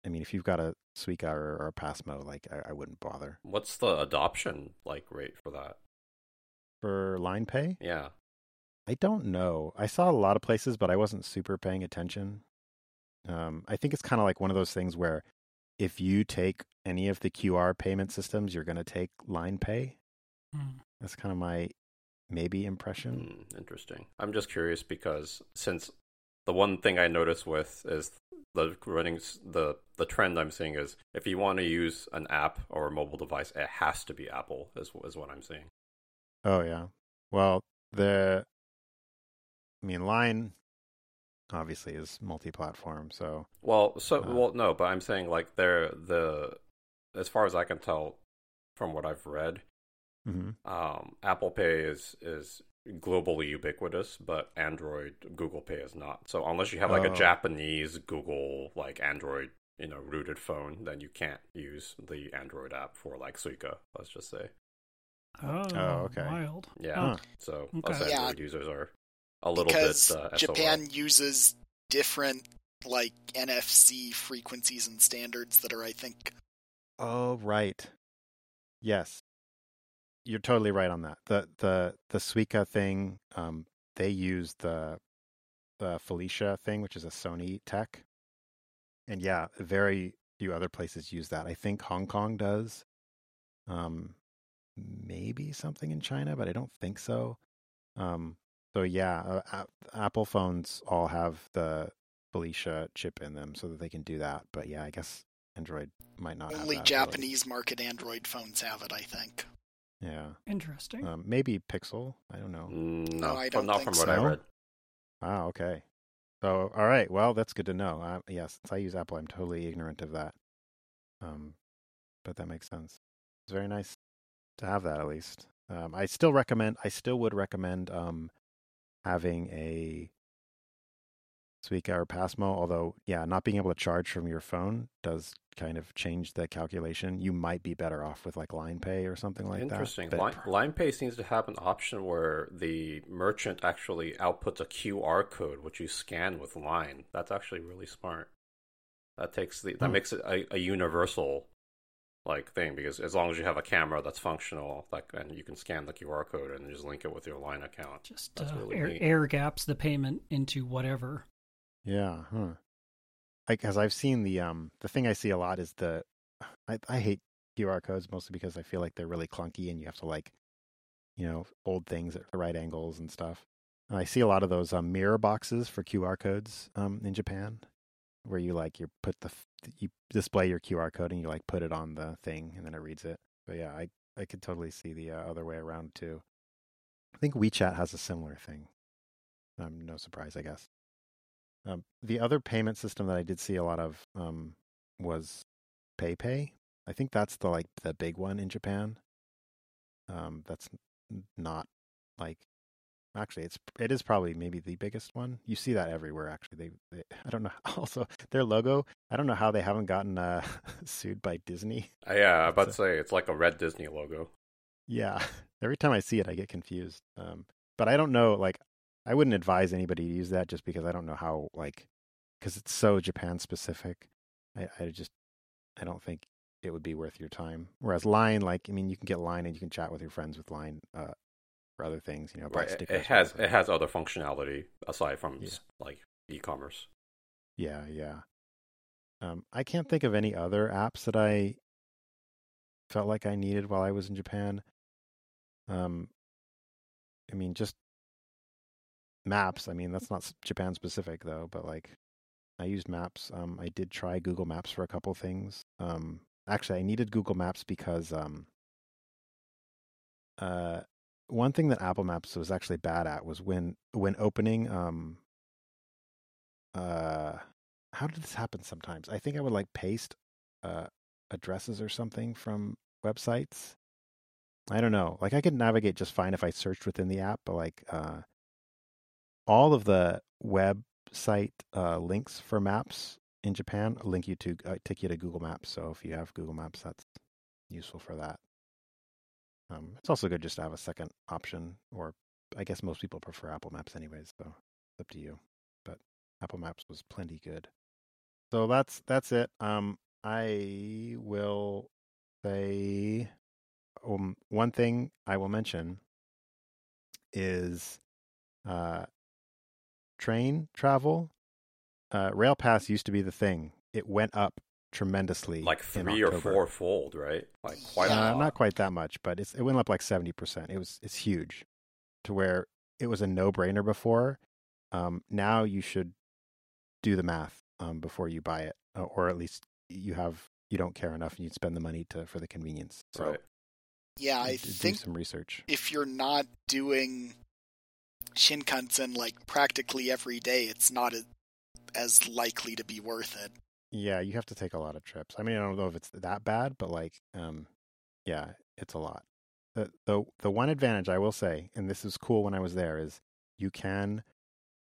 I mean, if you've got a Suica or, or a PASMO, like I, I wouldn't bother What's the adoption like rate for that? for Line Pay. Yeah. I don't know. I saw a lot of places, but I wasn't super paying attention. Um, I think it's kind of like one of those things where if you take any of the QR payment systems, you're going to take Line Pay. Hmm. That's kind of my maybe impression. Hmm, interesting. I'm just curious because since the one thing I notice with is the running the the trend I'm seeing is if you want to use an app or a mobile device, it has to be Apple. Is is what I'm seeing. Oh yeah. Well, the I mean, Line obviously is multi-platform, so Well, so Uh, well no, but I'm saying like they're the as far as I can tell from what I've read, mhm. um, Apple Pay is is globally ubiquitous, but Android Google Pay is not. So unless you have like Oh. a Japanese Google like Android you know rooted phone, then you can't use the Android app for like Suica. Let's just say, Oh, okay. wild. yeah. Huh. So Okay. us Yeah. Android users are a little because bit uh, SOL. Japan uses different like NFC frequencies and standards that are, I think, Oh, right. Yes. You're totally right on that. The the the Suica thing, um, they use the the FeliCa thing, which is a Sony tech. And yeah, very few other places use that. I think Hong Kong does. Um, maybe something in China, but I don't think so. Um, so yeah, uh, Apple phones all have the FeliCa chip in them so that they can do that. But yeah, I guess Android might not have only that ability. Japanese market Android phones have it. I think. Yeah. Interesting. Um, maybe Pixel. I don't know. Mm, No, no, I don't not think from what I so. read. Wow. Okay. So, all right. Well, that's good to know. Uh, yeah, since I use Apple, I'm totally ignorant of that. Um, but that makes sense. It's very nice to have that at least. Um, I still recommend. I still would recommend um, having a Suica or PASMO. Although, yeah, not being able to charge from your phone does kind of change the calculation. You might be better off with like Line Pay or something like Interesting. that. Interesting. Line, Pay seems to have an option where the merchant actually outputs a QR code which you scan with Line. That's actually really smart. That takes the that Hmm. makes it a, a universal like thing because as long as you have a camera that's functional, like and you can scan the QR code and just link it with your Line account. Just That's uh, really air, neat. air gaps the payment into whatever. Yeah, huh. Like as I've seen the um the thing I see a lot is the I I hate QR codes mostly because I feel like they're really clunky and you have to like you know hold things at the right angles and stuff. And I see a lot of those um, mirror boxes for QR codes um in Japan where you like you put the you display your QR code and you like put it on the thing and then it reads it. But yeah, I I could totally see the uh, other way around too. I think WeChat has a similar thing. Um, no surprise, I guess. Um, the other payment system that I did see a lot of um, was PayPay. I think that's the like the big one in Japan. Um, that's not like actually it's it is probably maybe the biggest one. You see that everywhere. Actually, they, they I don't know. Also, their logo. I don't know how they haven't gotten uh, sued by Disney. Uh, yeah, I about to say it's like a red Disney logo. Yeah, every time I see it, I get confused. Um, but I don't know. Like, I wouldn't advise anybody to use that just because I don't know how. Like, because it's so Japan specific. I, I just, I don't think it would be worth your time. Whereas Line, like, I mean, you can get Line and you can chat with your friends with Line uh, for other things. You know, Right. It, it has it has other functionality aside from Yeah. like e-commerce. Yeah, yeah. Um, I can't think of any other apps that I felt like I needed while I was in Japan. Um, I mean, just maps. I mean, that's not Japan specific though, but like, I used Maps. Um, I did try Google Maps for a couple things. Um, actually, I needed Google Maps because um, uh, one thing that Apple Maps was actually bad at was when when opening. Um, uh, how did this happen? Sometimes I think I would like paste uh, addresses or something from websites. I don't know. Like I could navigate just fine if I searched within the app, but like uh, all of the website uh, links for maps in Japan link you to uh, take you to Google Maps. So if you have Google Maps, that's useful for that. Um, it's also good just to have a second option, or I guess most people prefer Apple Maps anyways. So it's up to you. But Apple Maps was plenty good. So that's that's it. Um, I will say um, one thing I will mention is uh, train travel. Uh, Rail Pass used to be the thing. It went up tremendously, like three or four fold, right? Like quite uh, not quite that much, but it's it went up like seventy percent. It was it's huge, to where it was a no brainer before. Um, now you should do the math um, before you buy it, uh, or at least you have you don't care enough and you'd spend the money to for the convenience. So, right. Yeah, I think some research. If you're not doing Shinkansen like practically every day, it's not as likely to be worth it. Yeah, you have to take a lot of trips. I mean, I don't know if it's that bad, but like, um, yeah, it's a lot. The the the one advantage I will say, and this is cool when I was there, is you can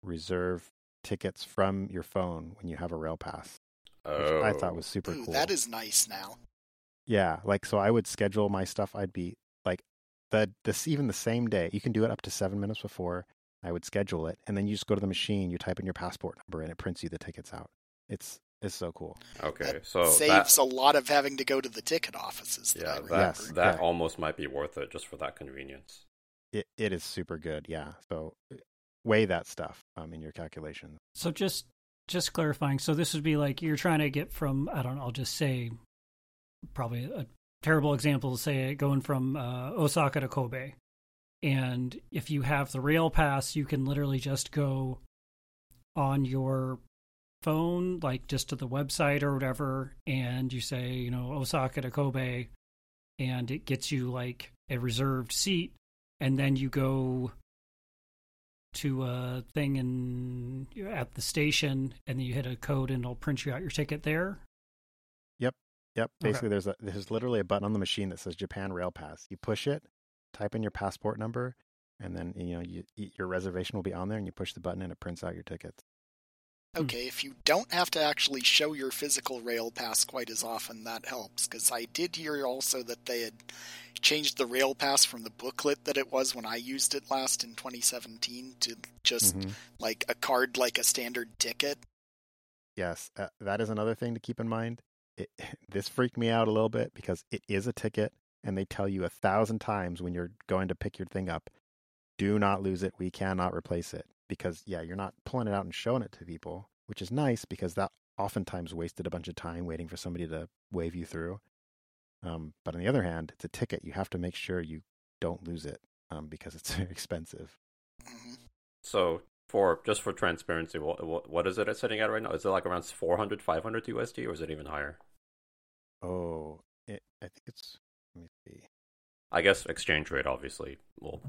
reserve tickets from your phone when you have a rail pass. Oh. I thought was super Ooh, cool. That is nice now. Yeah, like so I would schedule my stuff. I'd be like the this even the same day. You can do it up to seven minutes before. I would schedule it, and then you just go to the machine. You type in your passport number, and it prints you the tickets out. It's it's so cool. Okay, that so saves that, a lot of having to go to the ticket offices. That yeah, that, Yes, that yeah. almost might be worth it just for that convenience. It it is super good. Yeah, so weigh that stuff um in your calculations. So just just clarifying. So this would be like you're trying to get from I don't know. I'll just say probably a terrible example. Say going from uh, Osaka to Kobe, and if you have the rail pass, you can literally just go on your phone, like just to the website or whatever, and you say you know Osaka to Kobe, and it gets you like a reserved seat, and then you go to a thing and you're at the station and then you hit a code and it'll print you out your ticket there. Yep. yep. Basically, there's a there's literally a button on the machine that says Japan Rail Pass. You push it, type in your passport number, and then you know you, your reservation will be on there, and you push the button and it prints out your tickets. Hmm. Okay, if you don't have to actually show your physical rail pass quite as often, that helps. Because I did hear also that they had changed the rail pass from the booklet that it was when I used it last in 2017 to just Mhm. like a card, like a standard ticket. Yes, uh, that is another thing to keep in mind. It, this freaked me out a little bit because it is a ticket, and they tell you a thousand times when you're going to pick your thing up, do not lose it. We cannot replace it because yeah, you're not pulling it out and showing it to people, which is nice because that oftentimes wasted a bunch of time waiting for somebody to wave you through. Um, but on the other hand, it's a ticket. You have to make sure you don't lose it um, because it's very expensive. hmm So for just for transparency, what what, what is it it's sitting at right now? Is it like around 400, 500 USD, or is it even higher? Oh, it, I think it's. Let me see. I guess exchange rate obviously will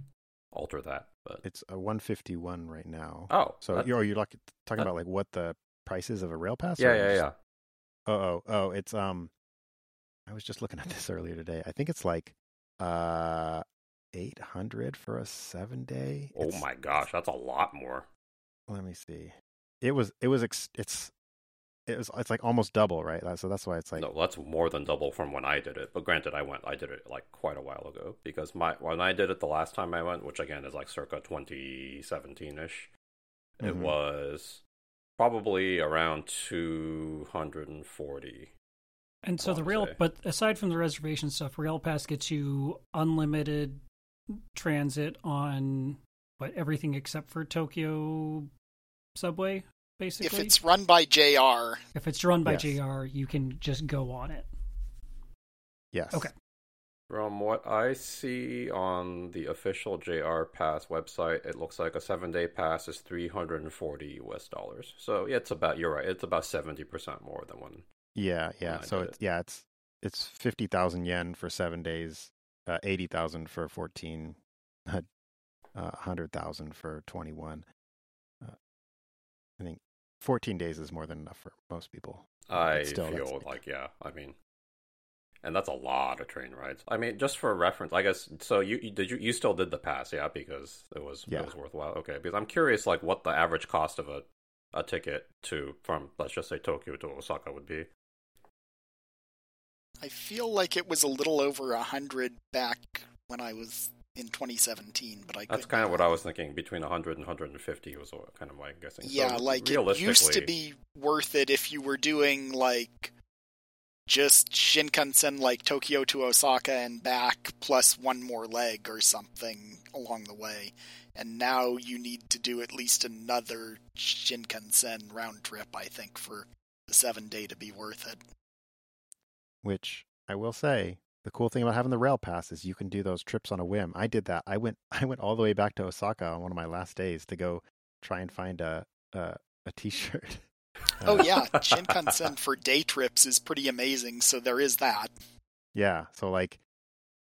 alter that, but It's a 151 right now. oh, So you're you're like, talking that- about like what the price is of a rail pass? yeah, yeah, just- yeah. Oh, oh, oh, it's um. I was just looking at this earlier today. I think it's like uh 800 for a seven day. Oh my gosh, that's a lot more. Let me see. It was it was ex- it's it was it's like almost double, right? So that's why it's like no, that's more than double from when I did it. But granted, I went, I did it like quite a while ago because my when I did it the last time I went, which again is like circa 2017 ish, it Mhm. was probably around 240. And so the Wanna rail, say. but aside from the reservation stuff, Rail Pass gets you unlimited transit on but everything except for Tokyo subway, basically. If it's run by JR. If it's run by yes. JR, you can just go on it. Yes. Okay. From what I see on the official JR Pass website, it looks like a seven day pass is 340 US dollars. So yeah, it's about, you're right, it's about 70% more than one. Yeah, yeah. So it's, it. yeah, it's, it's 50,000 yen for seven days, uh, 80,000 for 14, uh, 100,000 for 21. 14 days is more than enough for most people. I still, feel like, like, yeah, I mean, and that's a lot of train rides. I mean, just for reference, I guess. So you, you did you you still did the pass, yeah? Because it was yeah. it was worthwhile. Okay, because I'm curious, like, what the average cost of a a ticket to from let's just say Tokyo to Osaka would be. I feel like it was a little over a hundred back when I was in 2017, but I That's kind of what I was thinking. Between 100 and 150 was what- kind of my guessing. So Yeah, like it used to be worth it if you were doing like just Shinkansen like Tokyo to Osaka and back plus one more leg or something along the way. And now you need to do at least another Shinkansen round trip, I think, for the seven day to be worth it. Which I will say, the cool thing about having the rail pass is you can do those trips on a whim. I did that. I went I went all the way back to Osaka on one of my last days to go try and find a a, a t-shirt. Oh Uh, yeah, Shinkansen for day trips is pretty amazing, so there is that. yeah. So like,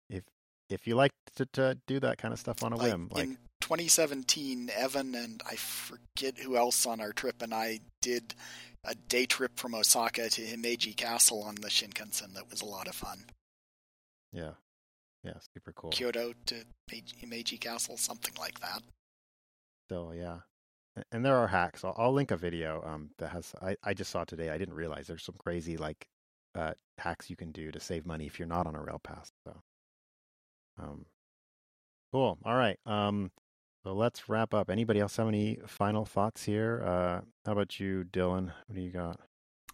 if if you like to, to do that kind of stuff on a Like, whim, like in 2017, Evan and I forget who else on our trip and I did a day trip from Osaka to Himeji Castle on the Shinkansen. That was a lot of fun. Yeah, yeah, super cool. Kyoto to Himeji- Himeji Castle, something like that. So yeah, and there are hacks. I'll, I'll link a video um that has I I just saw today. I didn't realize there's some crazy like uh hacks you can do to save money if you're not on a rail pass. So um cool. All right. Um so let's wrap up. Anybody else have any final thoughts here? Uh how about you, Dylan? What do you got?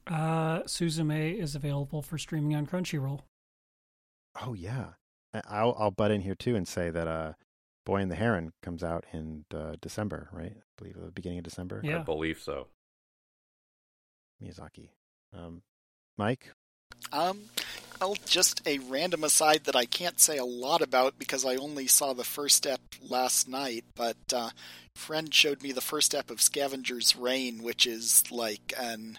Uh, Suzume is available for streaming on Crunchyroll. Oh yeah. I- I'll I'll butt in here too and say that uh Boy and the Heron comes out in uh, December, right? I believe the beginning of December. Yeah, I believe so. Miyazaki. Um Mike? Um, well, just a random aside that I can't say a lot about because I only saw the first step last night, but uh, friend showed me the first step of Scavenger's Reign, which is like an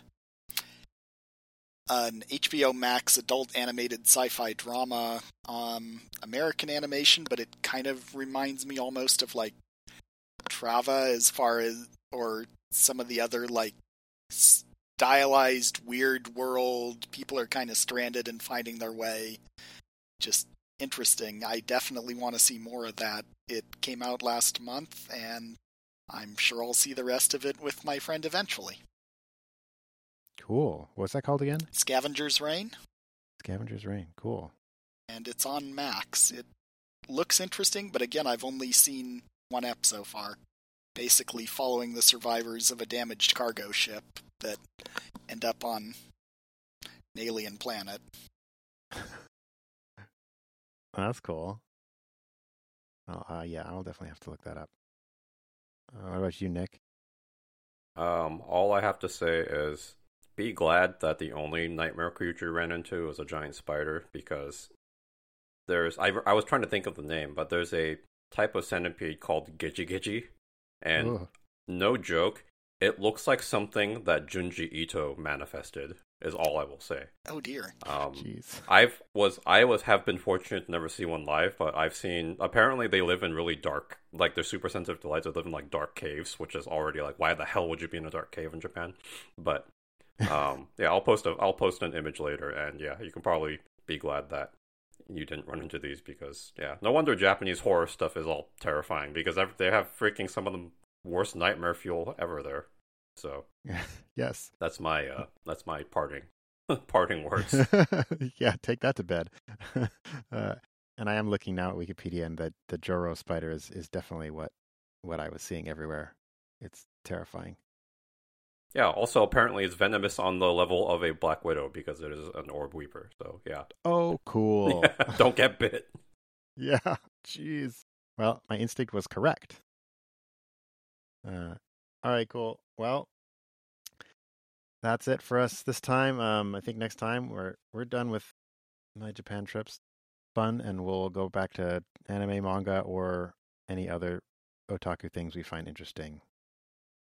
an HBO Max adult animated sci-fi drama, um, American animation, but it kind of reminds me almost of like Trava as far as or some of the other like stylized weird world. People are kind of stranded and finding their way. Just interesting. I definitely want to see more of that. It came out last month and i'm sure i'll see the rest of it with my friend eventually Cool. What's that called again? scavenger's reign Scavenger's Reign. Cool. and it's on max it looks interesting but again i've only seen one ep so far basically following the survivors of a damaged cargo ship that end up on an alien planet That's cool. Oh, uh, yeah, I'll definitely have to look that up. Uh, what about you, Nick? Um, all I have to say is be glad that the only nightmare creature you ran into was a giant spider because there's I, I was trying to think of the name, but there's a type of centipede called Geji Geji, and Ugh. no joke, it looks like something that Junji Ito manifested. Is all I will say. oh dear Um, Jeez. I've was I was have been fortunate to never see one live, but I've seen apparently they live in really dark like they're super sensitive to light, they live in like dark caves, which is already like why the hell would you be in a dark cave in Japan? But um yeah, I'll post a I'll post an image later and yeah, you can probably be glad that you didn't run into these because yeah, no wonder Japanese horror stuff is all terrifying because they have freaking some of the worst nightmare fuel ever there. So yes. that's my uh that's my parting parting words. yeah, take that to bed. uh, and I am looking now at Wikipedia, and the the Joro spider is is definitely what what I was seeing everywhere. It's terrifying. Yeah, also apparently it's venomous on the level of a black widow because it is an orb weaver. So yeah. Oh, cool. Don't get bit. yeah. Jeez. Well, my instinct was correct. Uh, all right, cool. Well, that's it for us this time. Um, I think next time we're we're done with my Japan trips. fun, and we'll go back to anime, manga, or any other otaku things we find interesting.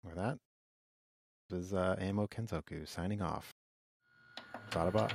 With that, this is uh, Amo Kenzoku signing off. Thought about.